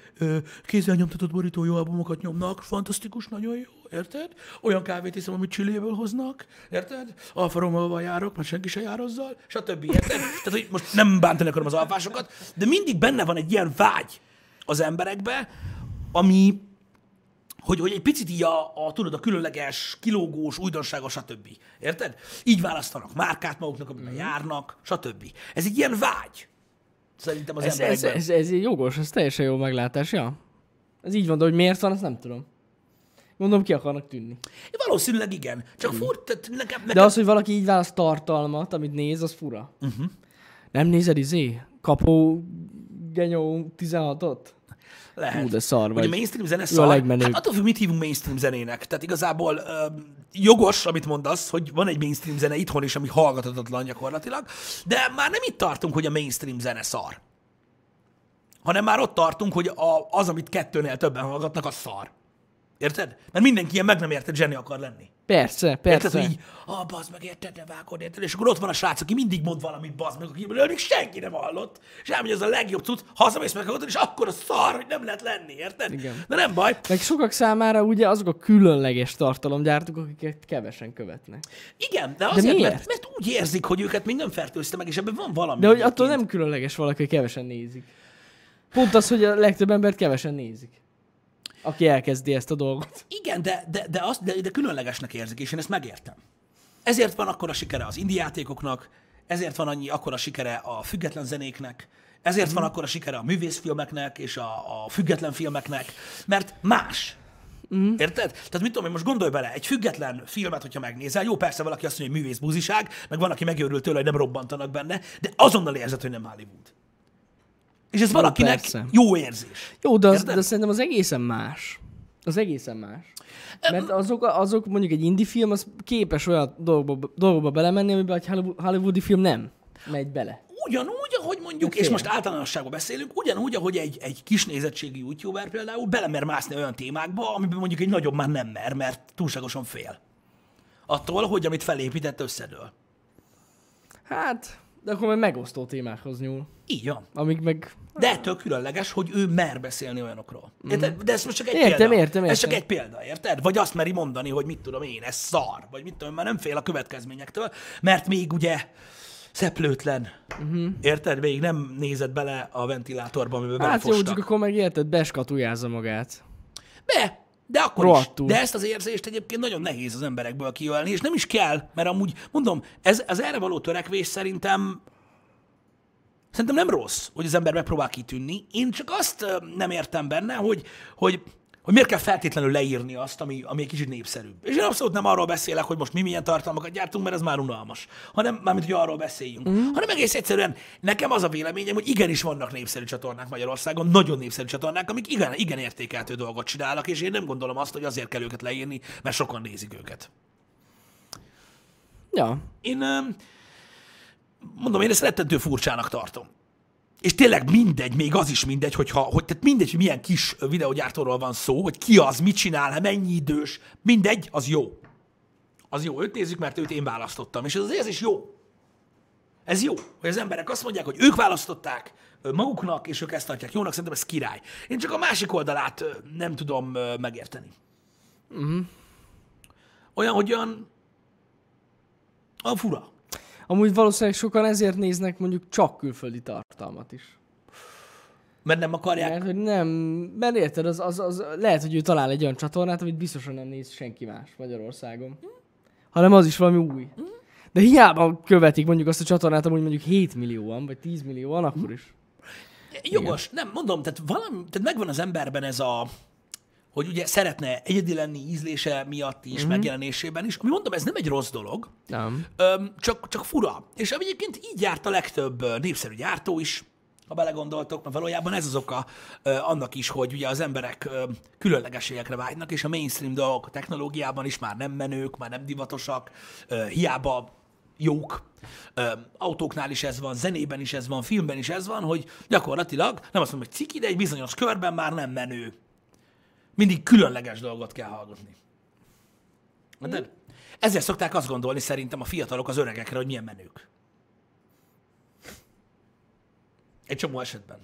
kézzel nyomtatott borító jó albumokat nyomnak, fantasztikus, nagyon jó, érted? Olyan kávét iszom, amit Csilléből hoznak, érted? Alfa Romeo-val járok, mert senki se jár azzal, stb. Érted? Tehát, hogy most nem bántani akarom az alfásokat, de mindig benne van egy ilyen vágy az emberekbe, ami, hogy, hogy egy picit így a, a, tudod, a különleges, kilógós, újdonságos, stb. Érted? Így választanak márkát maguknak, amiben mm. járnak, stb. Ez egy ilyen vágy. Szerintem az ez, emberekben. ez, ez, ez, jogos, ez teljesen jó meglátás, ja. Ez így van, de hogy miért van, azt nem tudom. Mondom, ki akarnak tűnni. Valószínűleg igen. Csak fur, tehát nekem, nekem... De az, hogy valaki így választ tartalmat, amit néz, az fura. Uh-huh. Nem nézed izé? Kapó Genyó 16-ot? Lehet. Hú, de szar vagy. Hogy a mainstream zene Ő a szar. legmenőbb. Hát attól függ, mit hívunk mainstream zenének. Tehát igazából ö, jogos, amit mondasz, hogy van egy mainstream zene itthon is, ami hallgathatatlan gyakorlatilag, de már nem itt tartunk, hogy a mainstream zene szar. Hanem már ott tartunk, hogy a, az, amit kettőnél többen hallgatnak, az szar. Érted? Mert mindenki ilyen meg nem érted zseni akar lenni. Persze, persze. Érted, hogy így, ah, bazd meg, érted, ne vágod, érted? És akkor ott van a srác, aki mindig mond valamit, bazd meg, akiből még senki nem hallott. És elmegy az a legjobb cucc, hazamész meg és akkor a szar, hogy nem lehet lenni, érted? Igen. De nem baj. Meg sokak számára ugye azok a különleges tartalomgyártók, akiket kevesen követnek. Igen, de azért, miért? mert, mert, úgy érzik, hogy őket még nem fertőzte meg, és ebben van valami. De hogy attól nem különleges valaki, hogy kevesen nézik. Pont az, hogy a legtöbb embert kevesen nézik. Aki elkezdi ezt a dolgot. Igen, de, de, de, azt, de, de különlegesnek érzik, és én ezt megértem. Ezért van akkor a sikere az indie játékoknak, ezért van annyi akkor a sikere a független zenéknek, ezért van akkor a sikere a művészfilmeknek és a, a független filmeknek, mert más. Mm. Érted? Tehát mit tudom én, most gondolj bele, egy független filmet, hogyha megnézel, jó, persze valaki azt mondja, hogy művész buziság, meg van, aki megőrült tőle, hogy nem robbantanak benne, de azonnal érzed, hogy nem Hollywood. És ez valakinek persze. jó érzés. Jó, de, az, Érted? de szerintem az egészen más. Az egészen más. Mert azok, azok mondjuk egy indie film, az képes olyan dolgokba, dolgokba belemenni, amiben egy Hollywood- hollywoodi film nem megy bele. Ugyanúgy, ahogy mondjuk, és most általánosságban beszélünk, ugyanúgy, ahogy egy, egy kis nézettségű youtuber például belemer mászni olyan témákba, amiben mondjuk egy nagyobb már nem mer, mert túlságosan fél. Attól, hogy amit felépített, összedől. Hát, de akkor meg megosztó témákhoz nyúl. Így van. Amik meg... De ettől különleges, hogy ő mer beszélni olyanokról. Érted? De ez most csak egy. Értem, példa. értem, Ez csak értem. egy példa, érted? Vagy azt meri mondani, hogy mit tudom én, ez szar. Vagy mit tudom már nem fél a következményektől, mert még ugye szeplőtlen. Uh-huh. Érted? Még nem nézett bele a ventilátorba, amiben Mhm. Hát jó, belefostak. csak akkor meg érted, beskatujázza magát. De, de akkor Rohadtul. is. De ezt az érzést egyébként nagyon nehéz az emberekből kiölni, és nem is kell, mert amúgy, mondom, ez, az erre való törekvés szerintem Szerintem nem rossz, hogy az ember megpróbál kitűnni. Én csak azt nem értem benne, hogy, hogy, hogy miért kell feltétlenül leírni azt, ami, ami egy kicsit népszerűbb. És én abszolút nem arról beszélek, hogy most mi milyen tartalmakat gyártunk, mert ez már unalmas, hanem mármint, hogy arról beszéljünk. Mm. Hanem egész egyszerűen nekem az a véleményem, hogy igenis vannak népszerű csatornák Magyarországon, nagyon népszerű csatornák, amik igen, igen értékeltő dolgot csinálnak, és én nem gondolom azt, hogy azért kell őket leírni, mert sokan nézik őket. Ja. Én mondom, én ezt rettentő furcsának tartom. És tényleg mindegy, még az is mindegy, hogyha, hogy tehát mindegy, hogy milyen kis videógyártóról van szó, hogy ki az, mit csinál, mennyi idős, mindegy, az jó. Az jó, őt nézzük, mert őt én választottam. És ez azért is jó. Ez jó, hogy az emberek azt mondják, hogy ők választották maguknak, és ők ezt tartják jónak, szerintem ez király. Én csak a másik oldalát nem tudom megérteni. Uh-huh. Olyan, hogy olyan, a fura. Amúgy valószínűleg sokan ezért néznek mondjuk csak külföldi tartalmat is. Mert nem akarják. Mert hogy nem, mert érted, az, az, az, lehet, hogy ő talál egy olyan csatornát, amit biztosan nem néz senki más Magyarországon. Hanem az is valami új. De hiába követik mondjuk azt a csatornát, amúgy mondjuk 7 millióan, vagy 10 millióan, akkor is. Jogos, nem, mondom, tehát, valami, tehát megvan az emberben ez a, hogy ugye szeretne egyedi lenni ízlése miatt is, mm-hmm. megjelenésében is, ami mondom, ez nem egy rossz dolog, Nem. öm, csak, csak fura. És egyébként így járt a legtöbb népszerű gyártó is, ha belegondoltok, mert valójában ez az oka ö, annak is, hogy ugye az emberek ö, különlegességekre vágynak, és a mainstream dolgok a technológiában is már nem menők, már nem divatosak, ö, hiába jók. Ö, autóknál is ez van, zenében is ez van, filmben is ez van, hogy gyakorlatilag nem azt mondom, hogy ciki, de egy bizonyos körben már nem menő. Mindig különleges dolgot kell hallgatni. De ezért szokták azt gondolni szerintem a fiatalok az öregekre, hogy milyen menők. Egy csomó esetben.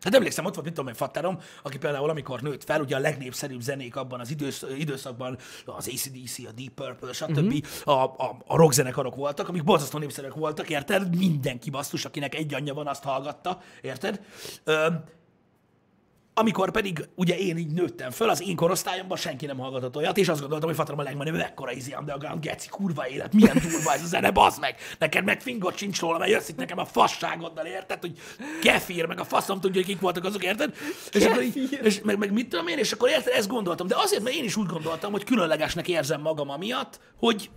Hát emlékszem, ott volt, mit tudom én, Fatterom, aki például amikor nőtt fel, ugye a legnépszerűbb zenék abban az idősz, időszakban az ACDC, a Deep Purple, stb. Uh-huh. a, a, a rockzenekarok voltak, amik borzasztó népszerűek voltak, érted? Mindenki basszus, akinek egy anyja van, azt hallgatta, érted? Ö, amikor pedig ugye én így nőttem föl, az én korosztályomban senki nem hallgatott olyat, és azt gondoltam, hogy Fatram a legmenőbb, ekkora easy underground, geci, kurva élet, milyen durva ez a zene, bazd meg! Neked meg fingot sincs róla, mert jössz itt nekem a fasságoddal, érted? Hogy kefír, meg a faszom tudja, hogy kik voltak azok, érted? És, akkor így, és meg, meg, mit tudom én, és akkor érted, ezt gondoltam. De azért, mert én is úgy gondoltam, hogy különlegesnek érzem magam amiatt, hogy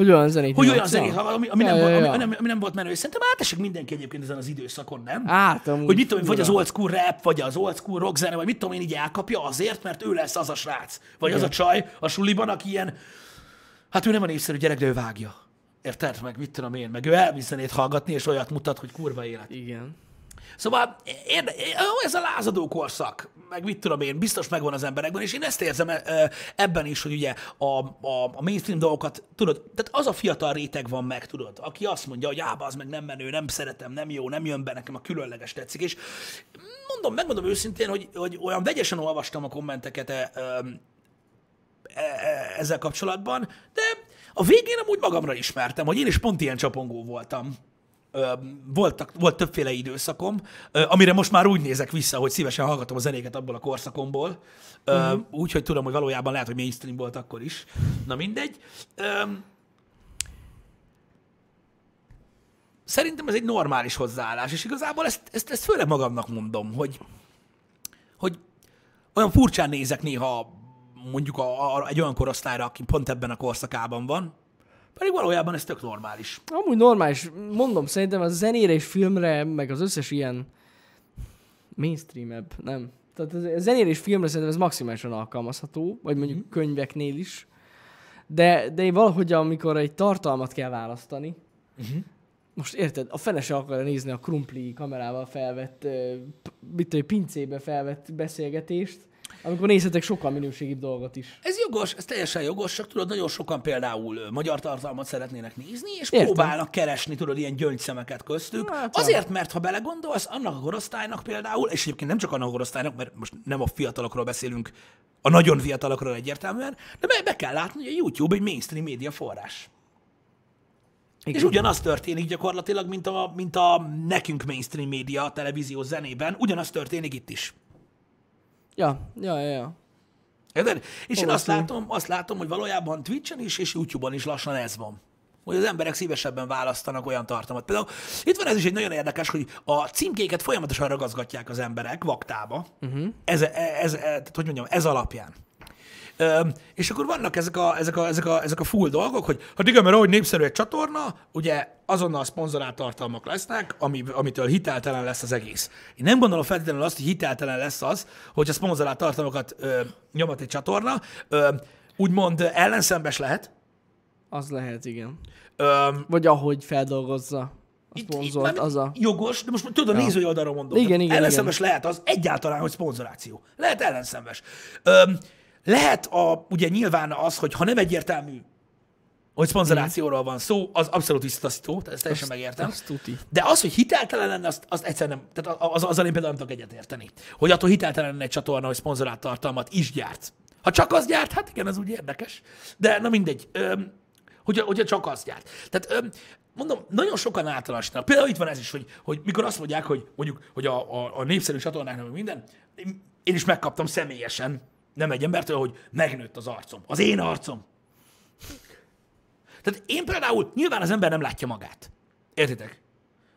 Hogy olyan zenét hogy olyan zenét hallgat, ami, ami, Ja, nem, ja, ami, ja. ami, ami nem volt menő. És Szerintem átesik mindenki egyébként ezen az időszakon, nem? Amúgy hogy mit tudom, vagy az old school rap, vagy az old school rock zene, vagy mit tudom én, így elkapja azért, mert ő lesz az a srác. Vagy az a csaj a suliban, aki ilyen, hát ő nem a népszerű gyerek, de ő vágja. Érted? Meg mit tudom én, meg ő elvisz zenét hallgatni, és olyat mutat, hogy kurva élet. Igen. Szóval érde, ez a lázadó korszak, meg mit tudom én, biztos megvan az emberekben, és én ezt érzem ö, ebben is, hogy ugye a, a, a mainstream dolgokat, tudod, tehát az a fiatal réteg van meg, tudod, aki azt mondja, hogy ába, az meg nem menő, nem szeretem, nem jó, nem jön be, nekem a különleges tetszik, és mondom, megmondom őszintén, hogy, hogy olyan vegyesen olvastam a kommenteket e, ö, e, e, ezzel kapcsolatban, de a végén amúgy magamra ismertem, hogy én is pont ilyen csapongó voltam. Voltak, volt többféle időszakom, amire most már úgy nézek vissza, hogy szívesen hallgatom a zenéket abból a korszakomból. Uh-huh. Úgy, hogy tudom, hogy valójában lehet, hogy mainstream volt akkor is. Na mindegy. Szerintem ez egy normális hozzáállás, és igazából ezt, ezt, ezt főleg magamnak mondom, hogy, hogy olyan furcsán nézek néha mondjuk a, a, egy olyan korosztályra, aki pont ebben a korszakában van, pedig valójában ez tök normális. Amúgy normális, mondom, szerintem a zenére és filmre, meg az összes ilyen mainstreamebb, nem. Tehát a zenére és filmre szerintem ez maximálisan alkalmazható, vagy mondjuk Mhm. könyveknél is. De, de valahogy amikor egy tartalmat kell választani, Uh-huh. most érted, a fene se akarja nézni a krumpli kamerával felvett, mit tudom, pincébe felvett beszélgetést, amikor nézhetek sokkal minőségibb dolgot is. Ez jogos, ez teljesen jogos, csak tudod, nagyon sokan például magyar tartalmat szeretnének nézni, és Értem. próbálnak keresni, tudod, ilyen gyöngyszemeket köztük. Hát. Azért, mert ha belegondolsz, annak a korosztálynak például, és egyébként nem csak annak a korosztálynak, mert most nem a fiatalokról beszélünk, a nagyon fiatalokról egyértelműen, de be, be kell látni, hogy a YouTube egy mainstream média forrás. És ugyanaz történik gyakorlatilag, mint a, mint a nekünk mainstream média, a televízió zenében, ugyanaz történik itt is. Ja, ja, ja, ja. Érted? És én azt látom, azt látom, hogy valójában Twitch-en is és YouTube-on is lassan ez van. hogy az emberek szívesebben választanak olyan tartalmat. Például itt van ez is egy nagyon érdekes, hogy a címkéket folyamatosan ragazgatják az emberek vaktába. Uh-huh. Ez, ez, ez, tehát, hogy mondjam, ez alapján. Ö, és akkor vannak ezek a, ezek, a, ezek, a, ezek a full dolgok, hogy hát igen, mert ahogy népszerű egy csatorna, ugye azonnal szponzorált tartalmak lesznek, ami, amitől hiteltelen lesz az egész. Én nem gondolom feltétlenül azt, hogy hiteltelen lesz az, hogy a szponzorált tartalmakat ö, nyomat egy csatorna, ö, úgymond ellenszembes lehet, Az lehet, igen. ö, Vagy ahogy feldolgozza a szponzort, az a... Jogos, de most tudod, a nézői oldalról mondom. Igen, igen, Ellenszembes lehet az egyáltalán, hogy szponzoráció. Lehet ellenszembes. Öm, lehet a, ugye nyilván az, hogy ha nem egyértelmű, hogy szponzorációról van szó, az abszolút visszataszító, tehát ezt teljesen megértem. Azt tuti. De az, hogy hiteltelen lenne, azt, azt egyszerűen nem, tehát az, azzal én például nem tudok egyetérteni. Hogy attól hiteltelen lenne egy csatorna, hogy szponzorált tartalmat is gyárt. Ha csak az gyárt, hát igen, az úgy érdekes. De na mindegy, öm, hogyha, hogyha csak az gyárt. Tehát öm, mondom, nagyon sokan általánosnak. Például itt van ez is, hogy, hogy mikor azt mondják, hogy mondjuk, hogy a, a, a népszerű csatornáknak minden, én is megkaptam személyesen, nem egy embertől, hogy megnőtt az arcom. Az én arcom. Tehát én például, nyilván az ember nem látja magát. Értitek?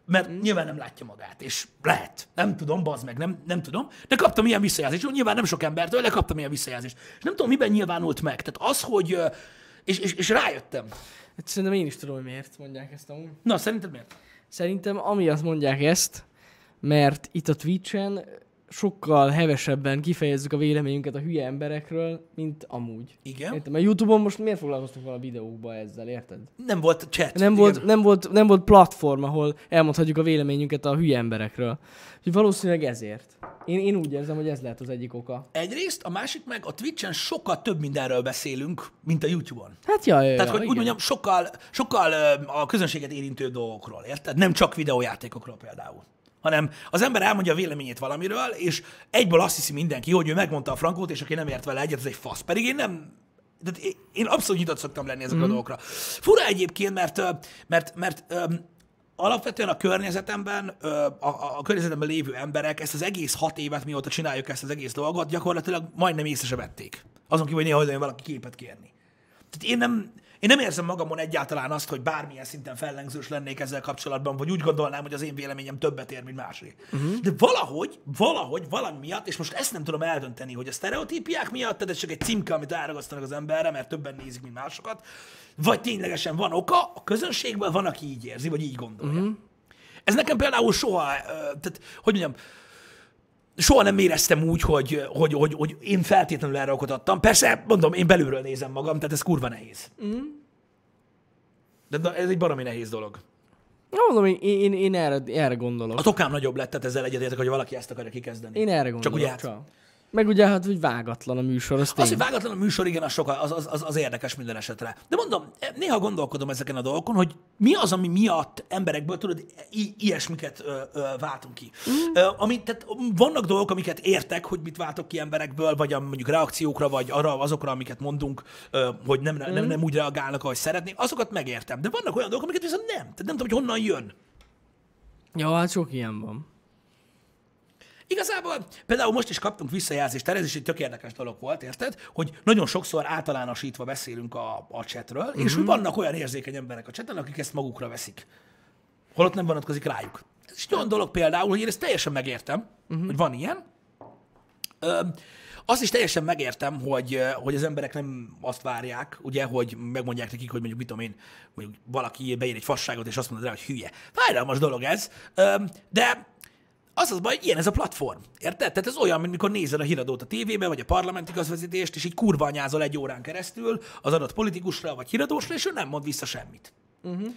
Mert nyilván nem látja magát, és lehet. Nem tudom, bazd meg, nem, nem tudom. De kaptam ilyen visszajelzést. Nyilván nem sok embertől, de kaptam ilyen visszajelzést. És nem tudom, miben nyilvánult meg. Tehát az, hogy... És, és, és rájöttem. Hát Szerintem én is tudom, hogy miért mondják ezt amúgy. Na, szerinted miért? Szerintem amiatt mondják ezt, mert itt a Twitch-en sokkal hevesebben kifejezzük a véleményünket a hülye emberekről, mint amúgy. Igen. Érted? Mert YouTube-on most miért foglalkoztunk volna a videókba ezzel, érted? Nem volt chat. Nem Igen. volt, nem, volt, nem volt platform, ahol elmondhatjuk a véleményünket a hülye emberekről. Úgyhogy valószínűleg ezért. Én, én úgy érzem, hogy ez lehet az egyik oka. Egyrészt, a másik meg a Twitch-en sokkal több mindenről beszélünk, mint a YouTube-on. Hát ja, ja, Tehát, hogy igen. úgy mondjam, sokkal, sokkal a közönséget érintő dolgokról, érted? Nem csak videójátékokról például. Hanem az ember elmondja a véleményét valamiről, és egyből azt hiszi mindenki, hogy ő megmondta a frankót, és aki nem ért vele egyet, az egy fasz. Pedig én nem, tehát én- abszolút nyitott szoktam lenni ezekre mm. a dolgokra. Fura egyébként, mert, mert, mert öm, alapvetően a környezetemben, ö, a, a, a környezetemben lévő emberek ezt az egész hat évet, mióta csináljuk ezt az egész dolgot, gyakorlatilag majdnem észre se vették. Azon kívül, hogy néha jön valaki képet kérni. Tehát én nem, én nem érzem magamon egyáltalán azt, hogy bármilyen szinten fellengzős lennék ezzel kapcsolatban, vagy úgy gondolnám, hogy az én véleményem többet ér, mint másé. Uh-huh. De valahogy, valahogy, valami miatt, és most ezt nem tudom eldönteni, hogy a sztereotípiák miatt, tehát ez csak egy címke, amit elragasztanak az emberre, mert többen nézik, mint másokat, vagy ténylegesen van oka, a közönségből van, aki így érzi, vagy így gondolja. Uh-huh. Ez nekem például soha, tehát, hogy mondjam, soha nem éreztem úgy, hogy, hogy, hogy, hogy én feltétlenül adtam. Persze, mondom, én belülről nézem magam, tehát ez kurva nehéz. Mm. De ez egy baromi nehéz dolog. Na, mondom, én, én, én erre, erre gondolok. A tokám nagyobb lett, tehát ezzel egyetértek, hogy valaki ezt akarja kikezdeni. Én erre Csak gondolok. ugye hát, csak. Meg ugye hát, hogy vágatlan a műsor, az az, hogy vágatlan a műsor, igen, az, soka, az, az, az, az érdekes minden esetre. De mondom, néha gondolkodom ezeken a dolgokon, hogy mi az, ami miatt emberekből, tudod, i- ilyesmiket ö, ö, váltunk ki. Mm. Ö, ami, tehát vannak dolgok, amiket értek, hogy mit váltok ki emberekből, vagy a mondjuk reakciókra, vagy arra, azokra, amiket mondunk, ö, hogy nem, nem, nem, nem úgy reagálnak, ahogy szeretnék, azokat megértem. De vannak olyan dolgok, amiket viszont nem. Tehát nem tudom, hogy honnan jön. Ja, hát sok ilyen van. Igazából például most is kaptunk visszajelzést, ez is egy tök érdekes dolog volt, érted? Hogy nagyon sokszor általánosítva beszélünk a, a chatről, uh-huh. és hogy vannak olyan érzékeny emberek a chaten, akik ezt magukra veszik. Holott nem vonatkozik rájuk. Ez is egy olyan dolog például, hogy én ezt teljesen megértem, uh-huh. hogy van ilyen. Ö, azt is teljesen megértem, hogy, hogy az emberek nem azt várják, ugye, hogy megmondják nekik, hogy mondjuk mit tudom én, mondjuk valaki beír egy fasságot, és azt mondod rá, hogy hülye. Fájdalmas dolog ez, de az az baj, ilyen ez a platform. Érted? Tehát ez olyan, mint mikor nézed a híradót a tévében, vagy a parlamenti közvetítést, és így kurva anyázol egy órán keresztül az adott politikusra, vagy híradósra, és ő nem mond vissza semmit. Uh-huh.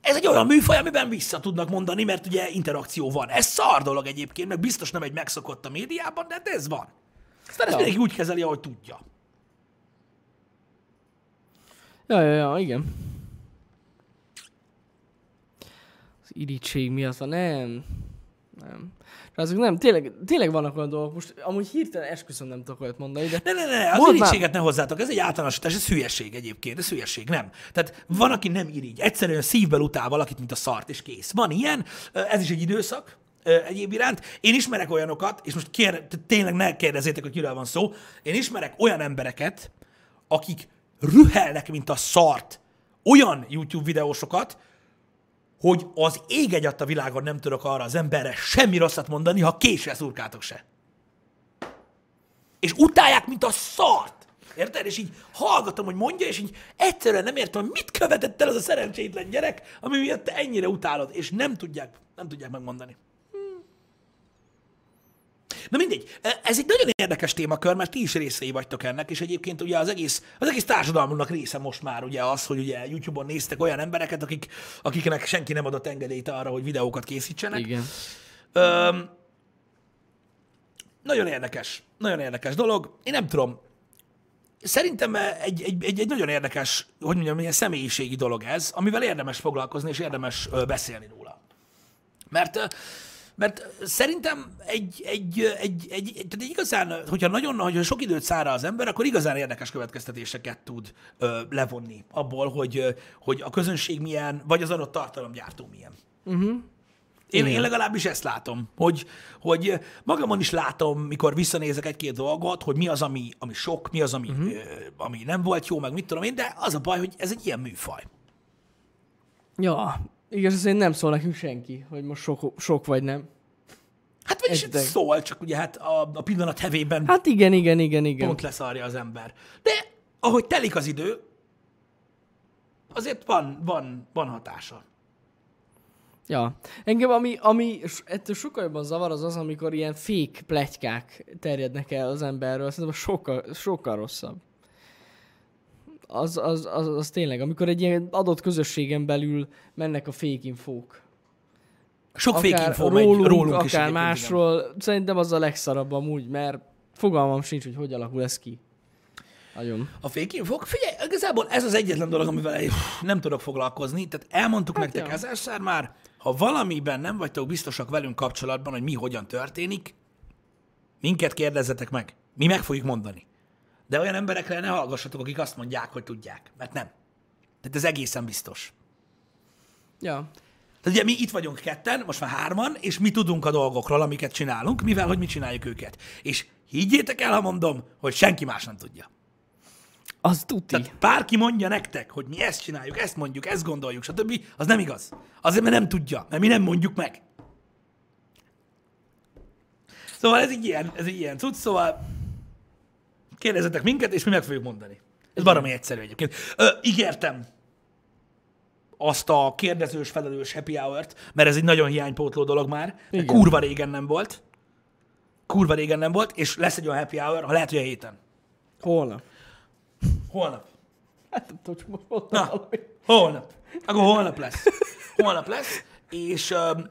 Ez egy olyan műfaj, amiben vissza tudnak mondani, mert ugye interakció van. Ez szar dolog egyébként, meg biztos nem egy megszokott a médiában, de hát ez van. Aztán ezt Ja. mindenki úgy kezeli, ahogy tudja. Ja, ja, ja, igen. Az irítség miatt van, nem. Nem. Azok nem, tényleg, tényleg vannak olyan dolgok, most amúgy hirtelen esküszöm nem tudok olyat mondani, de Ne, ne, ne, az irítséget ne hozzátok, ez egy általánosítás, ez hülyeség egyébként, ez hülyeség, nem. Tehát van, aki nem irigy, egyszerűen szívből utál valakit, mint a szart, és kész. Van ilyen, ez is egy időszak, egyéb iránt. Én ismerek olyanokat, és most kér, tényleg ne kérdezzétek, hogy kiről van szó, én ismerek olyan embereket, akik rühelnek, mint a szart olyan YouTube videósokat, hogy az ég egy a világon nem tudok arra az emberre semmi rosszat mondani, ha késre szurkáltok se. És utálják, mint a szart. Érted? És így hallgatom, hogy mondja, és így egyszerűen nem értem, hogy mit követett el az a szerencsétlen gyerek, ami miatt te ennyire utálod, és nem tudják, nem tudják megmondani. Na mindegy, ez egy nagyon érdekes témakör, mert ti is részei vagytok ennek, és egyébként ugye az egész, az egész társadalmunknak része most már ugye az, hogy ugye YouTube-on néztek olyan embereket, akik, akiknek senki nem adott engedélyt arra, hogy videókat készítsenek. Igen. Öm, nagyon érdekes, nagyon érdekes dolog. Én nem tudom, szerintem egy, egy, egy, egy nagyon érdekes, hogy mondjam, ilyen személyiségi dolog ez, amivel érdemes foglalkozni, és érdemes beszélni róla. Mert mert szerintem egy, egy, egy, egy, egy, tehát igazán, hogyha nagyon hogyha sok időt szára az ember, akkor igazán érdekes következtetéseket tud ö, levonni abból, hogy, hogy a közönség milyen, vagy az adott tartalomgyártó milyen. Uh-huh. Én, én legalábbis ezt látom, hogy, hogy magamon is látom, mikor visszanézek egy-két dolgot, hogy mi az, ami, ami sok, mi az, ami, uh-huh. ö, ami nem volt jó, meg mit tudom én, de az a baj, hogy ez egy ilyen műfaj. Ja, igaz, azért nem szól nekünk senki, hogy most sok, sok vagy nem. Hát vagyis Értek. szól, csak ugye hát a, a pillanat hevében Hát igen, igen, igen, igen. pont leszarja az ember. De ahogy telik az idő, azért van, van, van hatása. Ja. Engem, ami, ami ettől sokkal jobban zavar, az az, amikor ilyen fék pletykák terjednek el az emberről. Szerintem sokkal, sokkal rosszabb. Az, az, az, az tényleg, amikor egy ilyen adott közösségen belül mennek a fake infók. Sok Akár info megy rólunk, rólunk is akár egyébként, igen. másról. Szerintem az a legszarabb amúgy, mert fogalmam sincs, hogy hogy alakul ez ki. Nagyon. A fake infok, figyelj, igazából ez az egyetlen dolog, amivel nem tudok foglalkozni. Tehát elmondtuk hát nektek ja. ezerszer már, ha valamiben nem vagytok biztosak velünk kapcsolatban, hogy mi hogyan történik, minket kérdezzetek meg. Mi meg fogjuk mondani. De olyan emberekre ne hallgassatok, akik azt mondják, hogy tudják. Mert nem. Tehát ez egészen biztos. Ja. Tehát ugye mi itt vagyunk ketten, most már hárman, és mi tudunk a dolgokról, amiket csinálunk, mivel hogy mi csináljuk őket. És higgyétek el, ha mondom, hogy senki más nem tudja. Az tuti. Tehát bárki mondja nektek, hogy mi ezt csináljuk, ezt mondjuk, ezt gondoljuk, stb., az nem igaz. Azért, mert nem tudja, mert mi nem mondjuk meg. Szóval ez egy ilyen, ez egy ilyen cucc, szóval kérdezzetek minket, és mi meg fogjuk mondani. Ez baromi egyszerű egyébként. Ö, ígértem azt a kérdezős, felelős happy hour-t, mert ez egy nagyon hiánypótló dolog már. Igen. Kurva régen nem volt. Kurva régen nem volt, és lesz egy olyan happy hour, ha lehet, hogy a héten. Holnap. Holnap. Hát nem tudom, most mondtam Na, valami. holnap. Akkor holnap lesz. Holnap lesz, és um,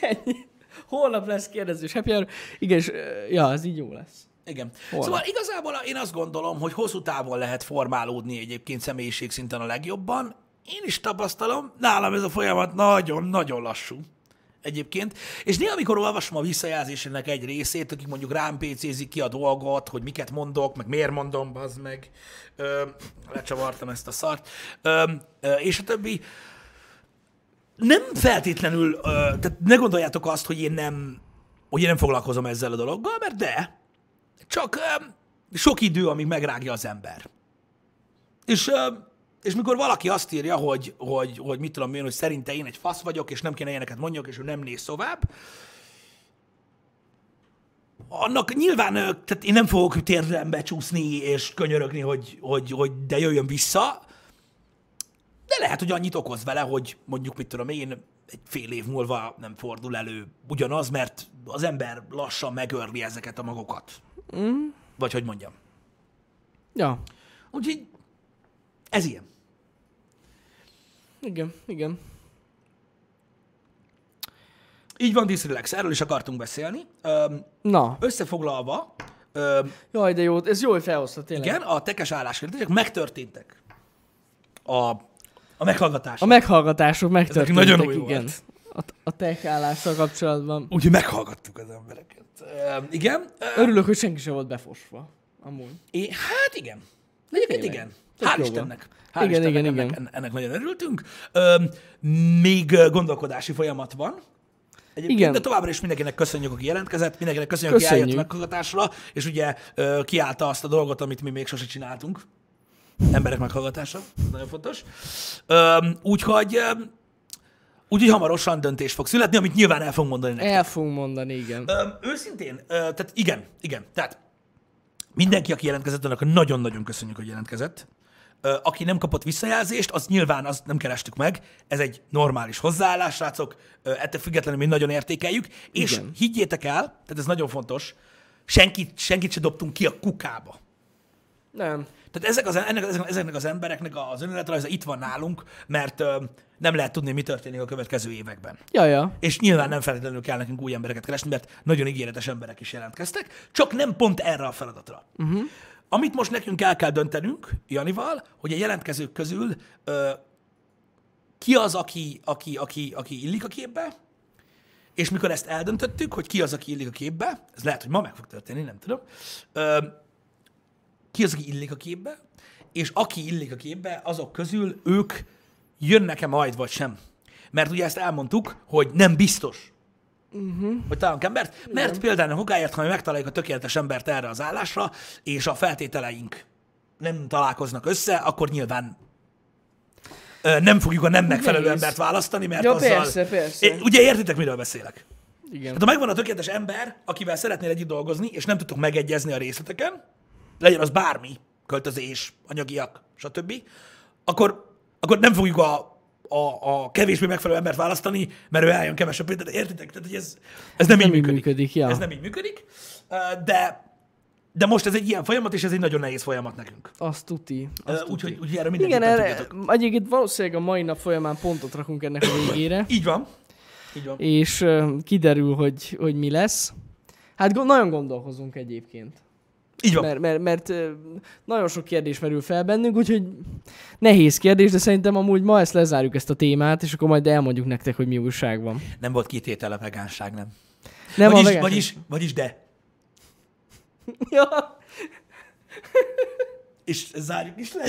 Ennyi. Holnap lesz kérdezős happy hour. Igen, és, ja, ez így jó lesz. Igen. Holnap. Szóval igazából én azt gondolom, hogy hosszú távon lehet formálódni egyébként személyiség szinten a legjobban. Én is tapasztalom, nálam ez a folyamat nagyon-nagyon lassú egyébként. És néha, amikor olvasom a visszajelzésének egy részét, akik mondjuk rám PC-zik ki a dolgot, hogy miket mondok, meg miért mondom, az meg, ö, lecsavartam ezt a szart, ö, ö, és a többi, nem feltétlenül, ö, tehát ne gondoljátok azt, hogy én nem, hogy én nem foglalkozom ezzel a dologgal, mert de, csak sok idő, amíg megrágja az ember. És, és mikor valaki azt írja, hogy, hogy, hogy mit tudom én, hogy szerinte én egy fasz vagyok, és nem kéne ilyeneket mondjak, és ő nem néz tovább, annak nyilván, tehát én nem fogok térlembe csúszni és könyörögni, hogy, hogy, hogy de jöjjön vissza, de lehet, hogy annyit okoz vele, hogy mondjuk, mit tudom én, egy fél év múlva nem fordul elő ugyanaz, mert az ember lassan megörli ezeket a magokat. Mm. Vagy hogy mondjam. Ja. Úgyhogy ez ilyen. Igen, igen. Így van, Disrelax, erről is akartunk beszélni. Öm, Na. összefoglalva, öm, Jaj, de jó, ez jó, hogy felhoztad tényleg. igen, a tekes álláskérdések megtörténtek. A, a meghallgatás. A meghallgatások megtörténtek, nagyon új igen. volt. A, a tech állással kapcsolatban. Úgyhogy meghallgattuk az embereket. Öm, igen. Öm, Örülök, hogy senki sem volt befosva. Amúgy. É, hát igen. Egyébként igen. Tök Hál' Istennek. Hál' Igen, Istennek igen, ennek, igen. ennek nagyon örültünk. Öm, még ö, gondolkodási folyamat van. Egyébként, Igen. de továbbra is mindenkinek köszönjük, aki jelentkezett, mindenkinek köszönjük, aki Köszönjük. eljött meghallgatásra, és ugye ö, kiállta azt a dolgot, amit mi még sose csináltunk. Emberek meghallgatása, ez nagyon fontos. Úgyhogy, úgyhogy hamarosan döntés fog születni, amit nyilván el fogunk mondani nektek. El fogunk mondani, igen. Öm, őszintén, ö, tehát igen, igen, tehát mindenki, aki jelentkezett, annak nagyon-nagyon köszönjük, hogy jelentkezett. Ö, aki nem kapott visszajelzést, az nyilván azt nem kerestük meg. Ez egy normális hozzáállás, srácok. Ö, ettől függetlenül mi nagyon értékeljük. És Igen. higgyétek el, tehát ez nagyon fontos, senkit, senkit se dobtunk ki a kukába. Nem. Tehát ezek az, ennek, ezek- ezeknek az embereknek az önéletrajza itt van nálunk, mert ö, nem lehet tudni, mi történik a következő években. Ja, ja. És nyilván nem feltétlenül kell nekünk új embereket keresni, mert nagyon ígéretes emberek is jelentkeztek, csak nem pont erre a feladatra. Uh-huh. Amit most nekünk el kell döntenünk, Janival, hogy a jelentkezők közül ö, ki az, aki, aki, aki, aki illik a képbe, és mikor ezt eldöntöttük, hogy ki az, aki illik a képbe, ez lehet, hogy ma meg fog történni, nem tudom, ö, ki az, aki illik a képbe, és aki illik a képbe, azok közül ők jönnek-e majd, vagy sem. Mert ugye ezt elmondtuk, hogy nem biztos, uh-huh. hogy találunk embert, mert Igen. például a okáért, ha mi megtaláljuk a tökéletes embert erre az állásra, és a feltételeink nem találkoznak össze, akkor nyilván ö, nem fogjuk a nem megfelelő Nehéz. embert választani, mert Ja, azzal... persze, persze. É, Ugye értitek, miről beszélek? Igen. Hát ha megvan a tökéletes ember, akivel szeretnél együtt dolgozni, és nem tudtok megegyezni a részleteken, legyen az bármi, költözés, anyagiak, stb., akkor, akkor nem fogjuk a, a, a kevésbé megfelelő embert választani, mert ő eljön kevesebb pénzt. Értitek? Tehát, hogy ez, ez nem, nem így működik. működik, ja. Ez nem így működik, de, de most ez egy ilyen folyamat, és ez egy nagyon nehéz folyamat nekünk. Azt tuti. Azt. Úgyhogy úgy Igen, mindenképpen erre, tudjatok. egyébként valószínűleg a mai nap folyamán pontot rakunk ennek a végére, Így van. Így van. és kiderül, hogy, hogy mi lesz. Hát go- nagyon gondolkozunk egyébként. Így van. Mert, mert, mert nagyon sok kérdés merül fel bennünk, úgyhogy nehéz kérdés, de szerintem amúgy ma ezt lezárjuk ezt a témát, és akkor majd elmondjuk nektek, hogy mi újság van. Nem volt kitétel a vegánság, nem. Nem vagyis, a vegán- vagyis, vagyis de. Ja, És zárjuk is le.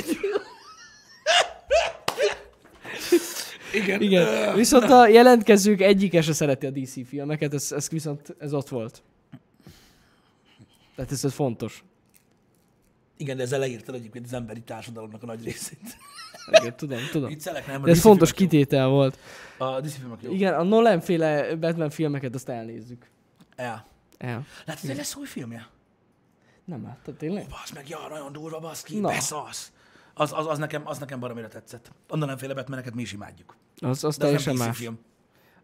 Igen. igen. Viszont a jelentkezők egyike se szereti a DC filmeket, ez, ez viszont ez ott volt. Tehát ez, ez fontos. Igen, de ezzel leírtad egyébként az emberi társadalomnak a nagy részét. Igen, tudom, tudom. Viccelek, nem? a De ez fontos kitétel volt. jó. A DC filmek jó. Igen, a Nolan féle Batman filmeket azt elnézzük. Ja. El. Látod, hogy lesz új filmje? Nem láttad tényleg? Basz meg, ja, nagyon durva, basz ki, beszasz. Az, az, az, nekem, az nekem baromira tetszett. Onnan nem féle Batmaneket mi is imádjuk. Az, az De az teljesen DC más. film.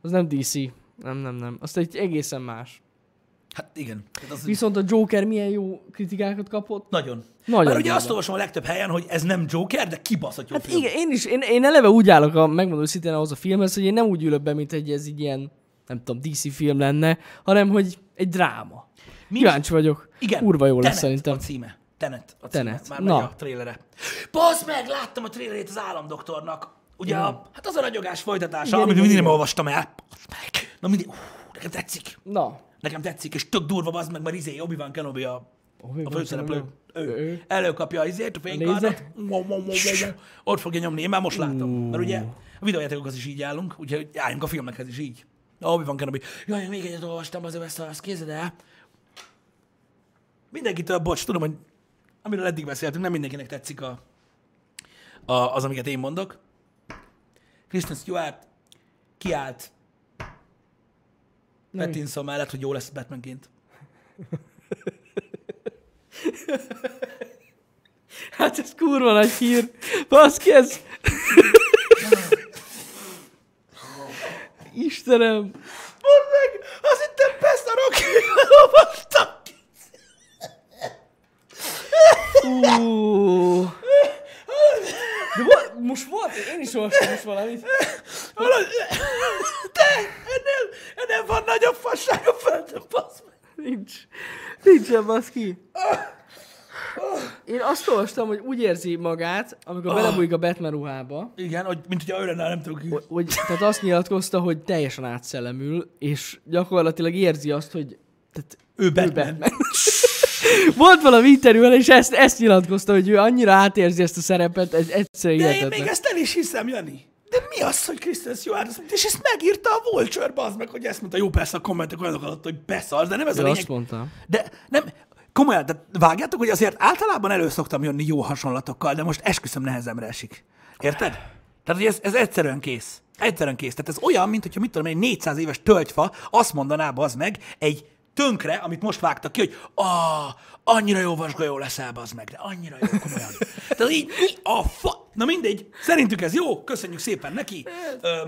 Az nem DC. Nem, nem, nem. Az egy egészen más. Hát igen. Tehát az Viszont a Joker milyen jó kritikákat kapott. nagyon. Nagyon Már ugye azt olvasom a legtöbb helyen, hogy ez nem Joker, de kibaszott jó Hát film. igen, én is, én, én eleve úgy állok, a, megmondom őszintén ahhoz a filmhez, hogy én nem úgy ülök be, mint egy ez így ilyen, nem tudom, DC film lenne, hanem hogy egy dráma. Mi- Kíváncsi vagyok. Igen. Kurva jó lesz Tenet szerintem. a címe. Tenet a címe. Tenet. Már Na. megy a trélere. Bazd meg, láttam a trélerét az államdoktornak. Ugye, a, hát az a ragyogás folytatása, Igen, amit mindig nem olvastam el. Na mindig, ú, nekem tetszik. Na. Nekem tetszik, és tök durva, bazd meg, mert izé, Obi-Wan Kenobi a, Obi-Wan a főszereplő. Ő. Ő. Előkapja az izét, a fénykardot. Ott fogja nyomni, én már most látom. Mert ugye a videójátékokhoz is így állunk, úgyhogy álljunk a filmekhez is így. Obi-Wan Kenobi. Jaj, még egyet olvastam, azért ezt, azt kézed el. Mindenkitől, bocs, tudom, hogy amiről eddig beszéltünk, nem mindenkinek tetszik a, a, az, amiket én mondok. Kristen Stewart kiállt. Pattinson mellett, hogy jó lesz Batmanként. Hát ez kurva nagy hír. Baszki, ez... Istenem. Mondd meg, azt hittem beszarok, olvastam ki. Ú. De most volt, én is olvastam most valamit. Valahogy- De, ennél, ennél van nagyobb fasság a földön, basz meg. Nincs. Nincsen, baszki. Én azt olvastam, hogy úgy érzi magát, amikor belebújik a Batman ruhába, Igen, hogy, mint hogy olyan nem tudok hogy, hogy tehát azt nyilatkozta, hogy teljesen átszellemül, és gyakorlatilag érzi azt, hogy tehát Ő Batman. Batman. Volt valami interjú vele, és ezt, ezt nyilatkozta, hogy ő annyira átérzi ezt a szerepet, ez egyszerűen De én hihetetlen. még ezt el is hiszem, Jani. De mi az, hogy Kristen Stewart azt mondta, és ezt megírta a Vulture, az meg, hogy ezt mondta, jó, persze a kommentek olyanok alatt, hogy beszarsz, de nem ez a Ő lényeg. azt mondta. De nem, komolyan, de vágjátok, hogy azért általában elő szoktam jönni jó hasonlatokkal, de most esküszöm nehezemre esik. Érted? Tehát, hogy ez, ez egyszerűen kész. Egyszerűen kész. Tehát ez olyan, mint hogyha mit tudom, egy 400 éves tölgyfa azt mondaná az meg egy tönkre, amit most vágtak ki, hogy ah, annyira jó vasgolyó leszel, az meg, de annyira jó, komolyan. Tehát így, a fa... Na mindegy, szerintük ez jó, köszönjük szépen neki. Ö,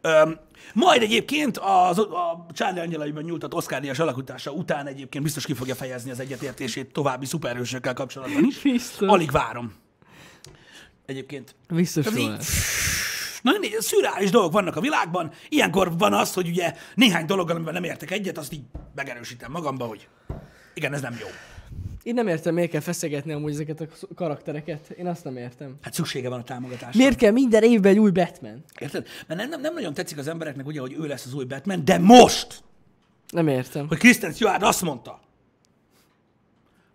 ö, majd egyébként az, a Charlie Angelaiban nyújtott Oscar díjas alakítása után egyébként biztos ki fogja fejezni az egyetértését további szuperhősökkel kapcsolatban is. Biztos. Alig várom. Egyébként. Biztos Tehát így, van. Na, szürreális dolgok vannak a világban. Ilyenkor van az, hogy ugye néhány dologgal, amivel nem értek egyet, azt így megerősítem magamba, hogy igen, ez nem jó. Én nem értem, miért kell feszegetni amúgy ezeket a karaktereket. Én azt nem értem. Hát szüksége van a támogatásra. Miért kell minden évben egy új Batman? Érted? Mert nem, nem, nem nagyon tetszik az embereknek, ugye, hogy ő lesz az új Batman, de most, Nem értem. hogy Kristen Stewart azt mondta,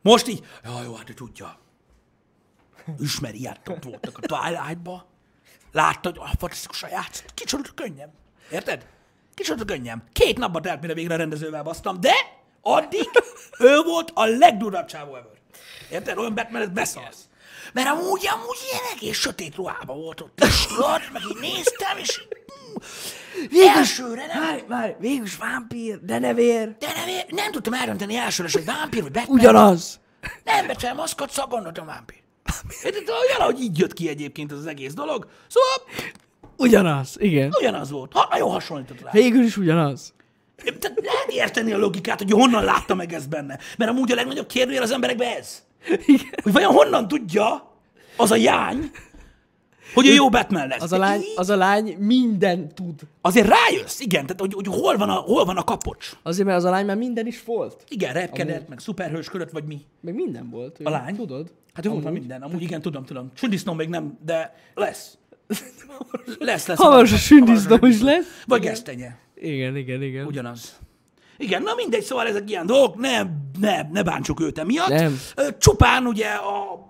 most így, ja, jó, hát ő tudja. Ismeri, ilyet ott voltak a Twilight-ba. Látta, hogy ah, fantasztikus a játszott. Kicsoda könnyem. Érted? Kicsoda könnyem. Két napba telt, mire végre a rendezővel basztam, de addig ő volt a legdurvább csávó ever. Érted? Olyan Batman, beszarsz. Mert amúgy, amúgy ilyen egész sötét ruhában volt ott. És meg így néztem, és így, elsőre nem, Várj, várj, végülis vámpír, de nevér. de nem, tudtam eldönteni elsőre, hogy vámpír vagy Batman. Ugyanaz. Nem becsel maszkot, szóval gondoltam vámpír. Érted? Valahogy így jött ki egyébként az, az egész dolog. Szóval Ugyanaz, igen. ugyanaz volt. Ha, nagyon hasonlított rá. Végül is ugyanaz. Tehát lehet érteni a logikát, hogy honnan látta meg ezt benne. Mert amúgy a legnagyobb kérdőjel az emberekben ez. Igen. Hogy vajon honnan tudja az a jány, hogy ő jó Batman lesz. Az a lány, az a lány minden tud. Azért rájössz, igen, tehát hogy, hogy hol, van a, hol van a kapocs. Azért, mert az a lány már minden is volt. Igen, repkedett, meg szuperhősködött, vagy mi. Meg minden volt. A lány? Tudod? Hát ő volt már minden. Amúgy igen, tudom, tudom. Sündisznó még nem, de lesz. Lesz, lesz. Hamarosan sündisznó is lesz. Vagy gesztenye. Igen, igen, igen. Ugyanaz. Igen, na mindegy, szóval ezek ilyen dolgok, ne, ne, ne bántsuk őt emiatt. Nem. Csupán ugye a,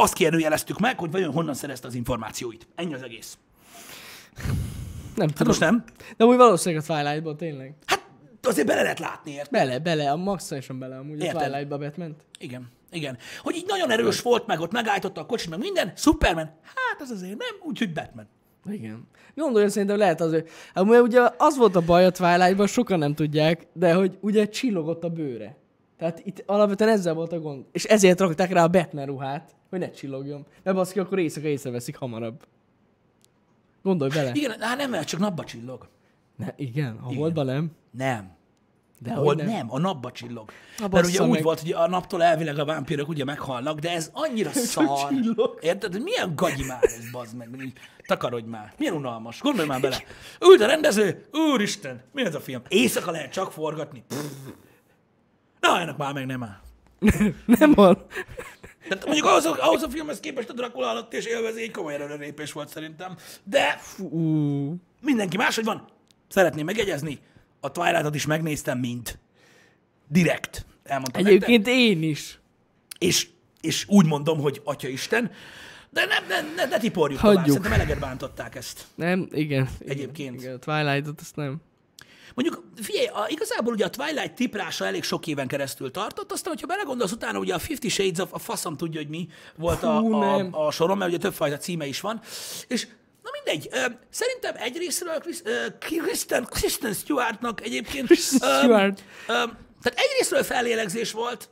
azt kérdőjeleztük meg, hogy vajon honnan szerezte az információit. Ennyi az egész. Nem Hát tudom. most nem. De úgy valószínűleg a Twilight-ban tényleg. Hát azért bele lehet látni, érted? Bele, bele, a maximálisan bele amúgy Érted. a Twilight-ba batman Igen, igen. Hogy így nagyon erős volt, meg ott megállította a kocsit, meg minden. Superman, hát az azért nem, úgyhogy Batman. Igen. Gondolja, szerintem lehet az, hogy... Amúgy ugye az volt a baj a Twilight-ban, sokan nem tudják, de hogy ugye csillogott a bőre. Tehát itt alapvetően ezzel volt a gond. És ezért rakták rá a Batman ruhát, hogy ne csillogjon. Mert baszki, akkor éjszaka észreveszik hamarabb. Gondolj bele. Igen, hát nem, mert csak napba csillog. Ne, igen, a holdban nem. Nem. De hogy nem. nem. a napba csillog. Na, Mert ugye bassza úgy meg. volt, hogy a naptól elvileg a vámpírok ugye meghalnak, de ez annyira szar. csillog. Érted? Milyen gagyi már ez, bazd meg. Így Takarodj már. Milyen unalmas. Gondolj már bele. Ült a rendező, úristen, mi ez a film? Éjszaka lehet csak forgatni. Pff. Na, ennek már meg nem áll. Nem van. Tehát mondjuk ahhoz, a- ahhoz a filmhez képest a Dracula alatt és élvezi egy komoly előrelépés volt szerintem. De Ú, mindenki máshogy van. Szeretném megjegyezni, a Twilight-ot is megnéztem, mint direkt. Elmondtam nektek. egyébként én is. És, és úgy mondom, hogy Atya Isten, de nem, ne, ne, ne tiporjuk Hagyjuk. tovább. Szerintem eleget bántották ezt. Nem, igen. Egyébként. Igen, a Twilight-ot azt nem. Mondjuk, figyelj, a, igazából ugye a Twilight tiprása elég sok éven keresztül tartott, aztán, hogyha belegondolsz utána, ugye a Fifty Shades of, a faszom tudja, hogy mi volt a, Fú, a, nem. a soron, mert ugye többfajta címe is van, és na mindegy, szerintem egyrésztről Kristen, Kristen Stewartnak egyébként, Kristen Stewart. ö, tehát egyrésztről fellélegzés volt,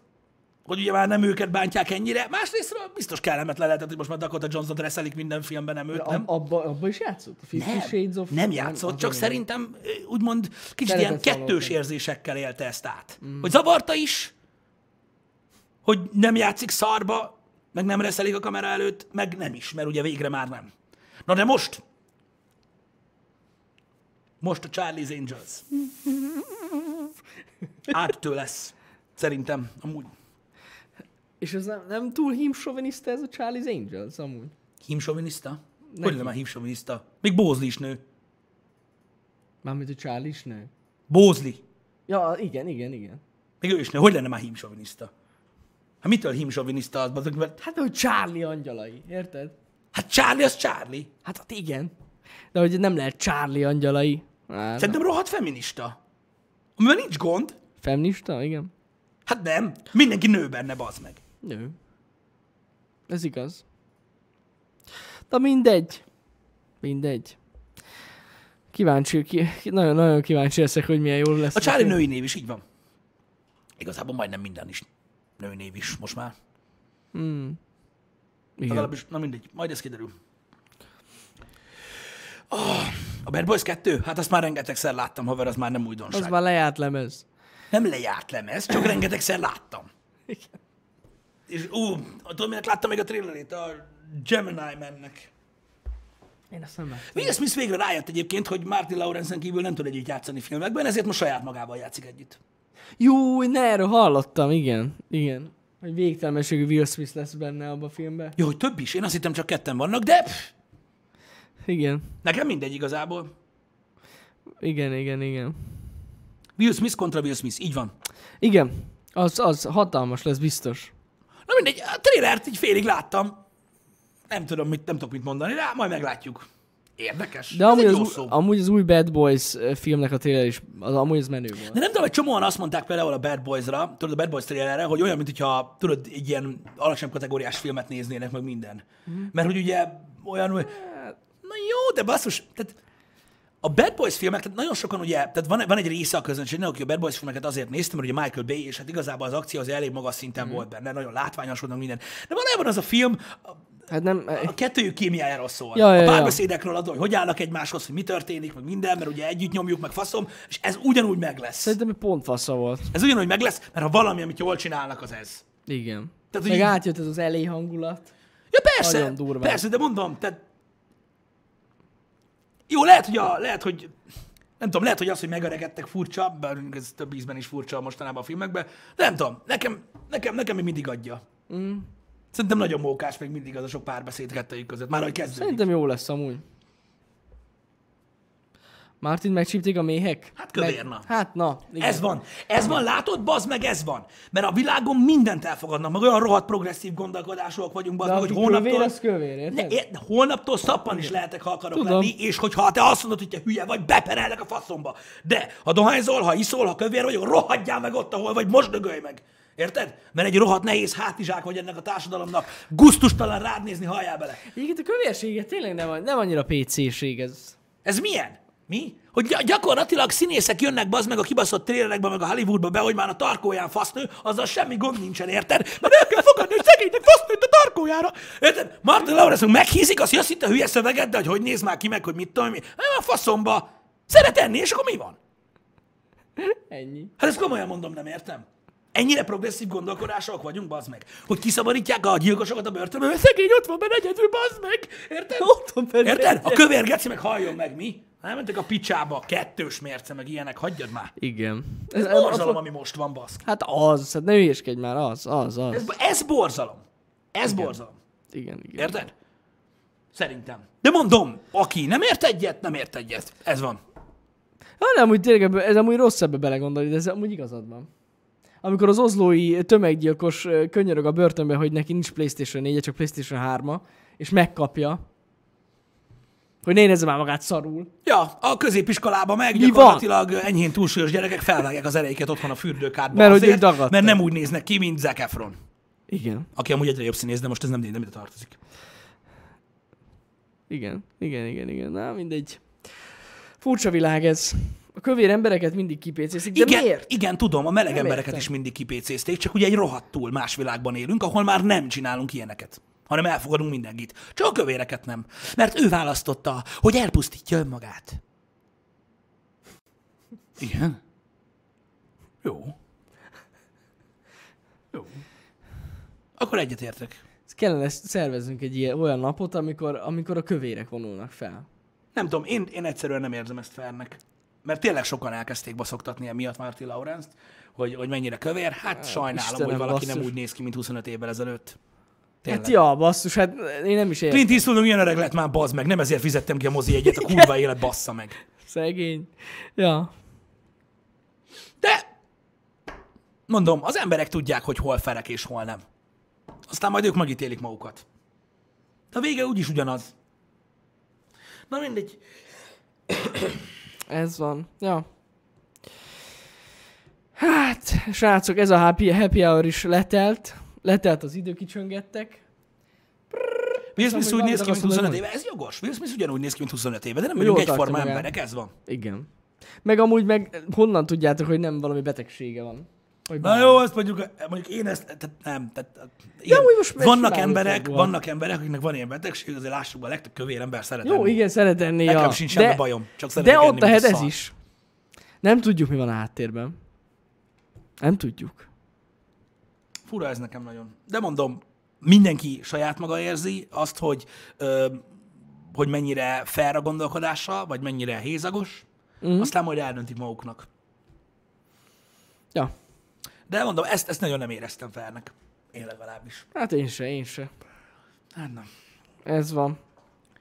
hogy ugye már nem őket bántják ennyire, másrésztről biztos kellemetlen lehetett, hogy most már Dakota Johnson reszelik minden filmben, nem őt, nem? Ab, abba, abba is játszott? Nem, Shades of... nem játszott, csak szerintem úgymond kicsit Szeretett ilyen kettős valóban. érzésekkel élte ezt át. Mm. Hogy zavarta is, hogy nem játszik szarba, meg nem reszelik a kamera előtt, meg nem is, mert ugye végre már nem. Na de most, most a Charlie's Angels. Áttő lesz. Szerintem, amúgy. És ez nem, nem túl hímsoviniszta ez a Charlie's Angels amúgy? Hímsoviniszta? Hogy nem már hímsoviniszta? Még Bózli is nő. Mármint a Charlie is nő. Bózli. Ja, igen, igen, igen. Még ő is nő. Hogy lenne már hímsoviniszta? Hát mitől hímsoviniszta az? bazd meg? Hát, hogy Charlie angyalai, érted? Hát Charlie az Charlie. Hát, hát igen. De hogy nem lehet Charlie angyalai. Hát, Szerintem rohadt feminista. Amivel nincs gond. Feminista, igen. Hát nem. Mindenki nő benne, bazd meg. Nő. Ez igaz. De mindegy. Mindegy. Kíváncsi, ki, ki- nagyon, nagyon kíváncsi leszek, hogy milyen jól lesz. A Charlie női név is, így van. Igazából majdnem minden is női név is most már. Igen. Legalábbis, na mindegy, majd ez kiderül. Oh, a Bad Boys 2? Hát azt már rengetegszer láttam, haver, az már nem újdonság. Az már lejárt lemez. Nem lejárt lemez, csak rengetegszer láttam. Igen. És ú, tudod, minek láttam még a trailerét? A Gemini mennek. Én azt nem láttam. Will Smith végre rájött egyébként, hogy Martin Lawrence-en kívül nem tud együtt játszani filmekben, ezért most saját magával játszik együtt. Jó, ne, erről hallottam, igen. Igen. Hogy végtelenségű Will Smith lesz benne abban a filmben. Jó, hogy több is. Én azt hittem csak ketten vannak, de Igen. nekem mindegy igazából. Igen, igen, igen. Will Smith kontra Will Smith, így van. Igen. Az, az hatalmas lesz biztos. Na mindegy, a trailert így félig láttam. Nem tudom, mit, nem tudok mit mondani rá, majd meglátjuk. Érdekes. De Ez amúgy az, szó. amúgy az új Bad Boys filmnek a trailer is, az amúgy az menő volt. De nem tudom, hogy csomóan azt mondták például a Bad Boys-ra, tudod, a Bad Boys trailerre, hogy olyan, mintha tudod, egy ilyen alacsony kategóriás filmet néznének, meg minden. Mm. Mert hogy ugye olyan, hogy na jó, de basszus, tehát a Bad Boys filmek, tehát nagyon sokan ugye, tehát van, van egy része a közönségnek, aki a Bad Boys filmeket azért nézte, mert ugye Michael Bay, és hát igazából az akció az elég magas szinten mm. volt benne, nagyon látványos volt minden. De valójában az a film Hát nem, a kettőjük kémiájáról szól. Ja, ja, a párbeszédekről adó, hogy hogy állnak egymáshoz, hogy mi történik, meg minden, mert ugye együtt nyomjuk, meg faszom, és ez ugyanúgy meg lesz. szerintem pont fasza volt. Ez ugyanúgy meg lesz, mert ha valami, amit jól csinálnak, az ez. Igen. Tehát, Meg hogy- átjött ez az elé hangulat. Ja persze, persze, de mondom, tehát... Jó, lehet, hogy, a, lehet, hogy nem tudom, lehet, hogy az, hogy megöregedtek furcsa, bár ez több ízben is furcsa mostanában a filmekben, de nem tudom, nekem, nekem, nekem még mindig adja. Mm. Szerintem nagyon mókás még mindig az a sok párbeszéd kettőjük között, már hogy kezdődik. Szerintem jó lesz amúgy. Martin megcsípték a méhek? Hát kövér, na. Hát na. Igen. Ez van. Ez van, látod, bazd meg, ez van. Mert a világon mindent elfogadnak, meg olyan rohadt progresszív gondolkodásúak vagyunk, bazd meg, hogy aki kövér, holnaptól... az kövér, Ne, érted? é- holnaptól szappan is lehetek, ha akarok Tudom. lenni, és hogyha te azt mondod, hogy te hülye vagy, beperelnek a faszomba. De ha dohányzol, ha iszol, ha kövér vagy, rohadjál meg ott, ahol vagy, most dögölj meg. Érted? Mert egy rohadt nehéz hátizsák vagy ennek a társadalomnak. Gusztustalan rád nézni, halljál bele. Egyébként a kövérsége tényleg nem, nem annyira PC-ség ez. Ez milyen? Mi? Hogy gy- gyakorlatilag színészek jönnek bazd meg a kibaszott trélerekbe, meg a Hollywoodba be, hogy már a tarkóján fasznő, azzal semmi gond nincsen, érted? Mert el kell fogadni, hogy szegénynek fasznőtt a tarkójára. Érted? Martin Lawrence meghízik, azt azt hitte hülye szöveget, de hogy hogy néz már ki meg, hogy mit tudom, mi. Nem a faszomba. Szeret enni, és akkor mi van? Ennyi. Hát ezt komolyan mondom, nem értem. Ennyire progresszív gondolkodások vagyunk, bazd meg. Hogy kiszabadítják a gyilkosokat a börtönből, mert szegény ott van benne egyedül, bazd meg. Érted? Ott van benne Érted? A kövér geci meg halljon meg, mi? Elmentek a picsába, kettős mérce, meg ilyenek, hagyjad már. Igen. Ez Ez, borzalom, ami most van, baszk. hát az, hát ne hülyeskedj már, az, az, az. Ez, ez borzalom. Ez borzalom. Igen, igen. Érted? Szerintem. De mondom, aki nem ért egyet, nem ért egyet. Ez van. Hát nem, úgy tényleg ez amúgy rossz ebbe belegondolni, de ez amúgy igazad van. Amikor az oszlói tömeggyilkos könyörög a börtönbe, hogy neki nincs PlayStation 4 csak PlayStation 3 és megkapja, hogy ne érezze már magát szarul. Ja, a középiskolában meg Mi gyakorlatilag enyhén túlsúlyos gyerekek felvágják az ereiket otthon a fürdőkádban. Mert hogy azért, ők dagadtak. Mert nem úgy néznek ki, mint Zac Efron. Igen, Aki amúgy egyre jobb színész, de most ez nem, nem ide tartozik. igen, igen, igen, igen. Na, mindegy. Furcsa világ ez. A kövér embereket mindig kipécészik, de igen, miért? igen, tudom, a meleg Nem embereket értem. is mindig kipécézték, csak ugye egy rohadtul más világban élünk, ahol már nem csinálunk ilyeneket hanem elfogadunk mindenkit. Csak a kövéreket nem. Mert ő választotta, hogy elpusztítja önmagát. Igen? Jó. Jó. Akkor egyetértek. Kellene szervezzünk egy ilyen, olyan napot, amikor, amikor a kövérek vonulnak fel. Nem tudom, én, én egyszerűen nem érzem ezt felnek. Mert tényleg sokan elkezdték baszoktatni emiatt Martin Lawrence-t, hogy, hogy mennyire kövér. Hát sajnálom, Istenem, hogy valaki nem basszus. úgy néz ki, mint 25 évvel ezelőtt. Tényleg. Hát ja, basszus, hát én nem is értem. Clint Eastwoodnak ilyen öreg lett már, bazd meg, nem ezért fizettem ki a mozi egyet, a kurva élet bassza meg. Szegény. Ja. De mondom, az emberek tudják, hogy hol ferek és hol nem. Aztán majd ők megítélik magukat. De a vége úgyis ugyanaz. Na mindegy. Ez van. Ja. Hát, srácok, ez a happy, happy hour is letelt. Letelt az idő, kicsöngettek. Will Szóval, Smith hogy úgy néz ki, mint valamit akarsz 25 mondani? éve. Ez jogos. Will Smith ugyanúgy néz ki, mint 25 éve, de nem vagyunk egyforma emberek, ez van. Igen. Meg amúgy meg honnan tudjátok, hogy nem valami betegsége van? Vagy Na jó, azt mondjuk, mondjuk én ezt, tehát nem, tehát, igen, amúgy most vannak emberek, előfordul. vannak emberek, akiknek van ilyen betegség, azért lássuk be, a legtöbb kövér ember szeret Jó, enni. igen, szeret enni. Nekem ja. sincs semmi de, bajom, csak szeretek de ott a ez szar. is. Nem tudjuk, mi van a háttérben. Nem tudjuk. Fura ez nekem nagyon. De mondom, mindenki saját maga érzi azt, hogy, ö, hogy mennyire fair a gondolkodása, vagy mennyire hézagos, Mhm. mm. aztán majd eldöntik maguknak. Ja. De mondom, ezt, ezt nagyon nem éreztem fairnek. Én legalábbis. Hát én se, én se. Hát nem. Ez van.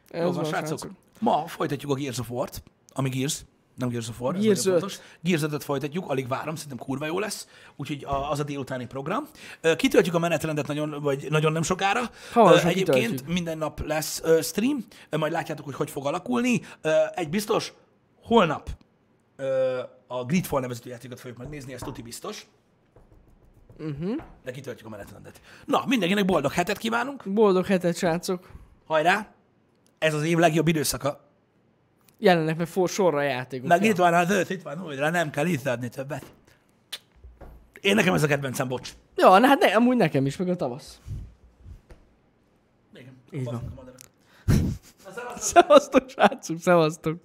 Ez Jó van, srácok. Ma folytatjuk a Gears of War-t, ami Gears, nem Gears of War, ez Gears nagyon 5. fontos. Gears 5 folytatjuk, alig várom, szerintem kurva jó lesz, úgyhogy az a délutáni program. Kitöltjük a menetrendet nagyon, vagy nagyon nem sokára. Hamarosan Egyébként kitöltjük. minden nap lesz stream, majd látjátok, hogy hogy fog alakulni. Egy biztos, holnap a Gridfall nevezetű játékot fogjuk megnézni, ez tuti biztos. Uh-huh. De kitöltjük a menetrendet. Na, mindenkinek boldog hetet kívánunk. Boldog hetet, srácok. Hajrá! Ez az év legjobb időszaka. Jelennek meg for sorra játékok. Meg itt van az ősz, itt van újra, nem kell itt adni többet. Én nekem ez a kedvencem, bocs. Ja, na, hát ne, amúgy nekem is, meg a tavasz. Igen. Így van. Szevasztok, srácok, szevasztok.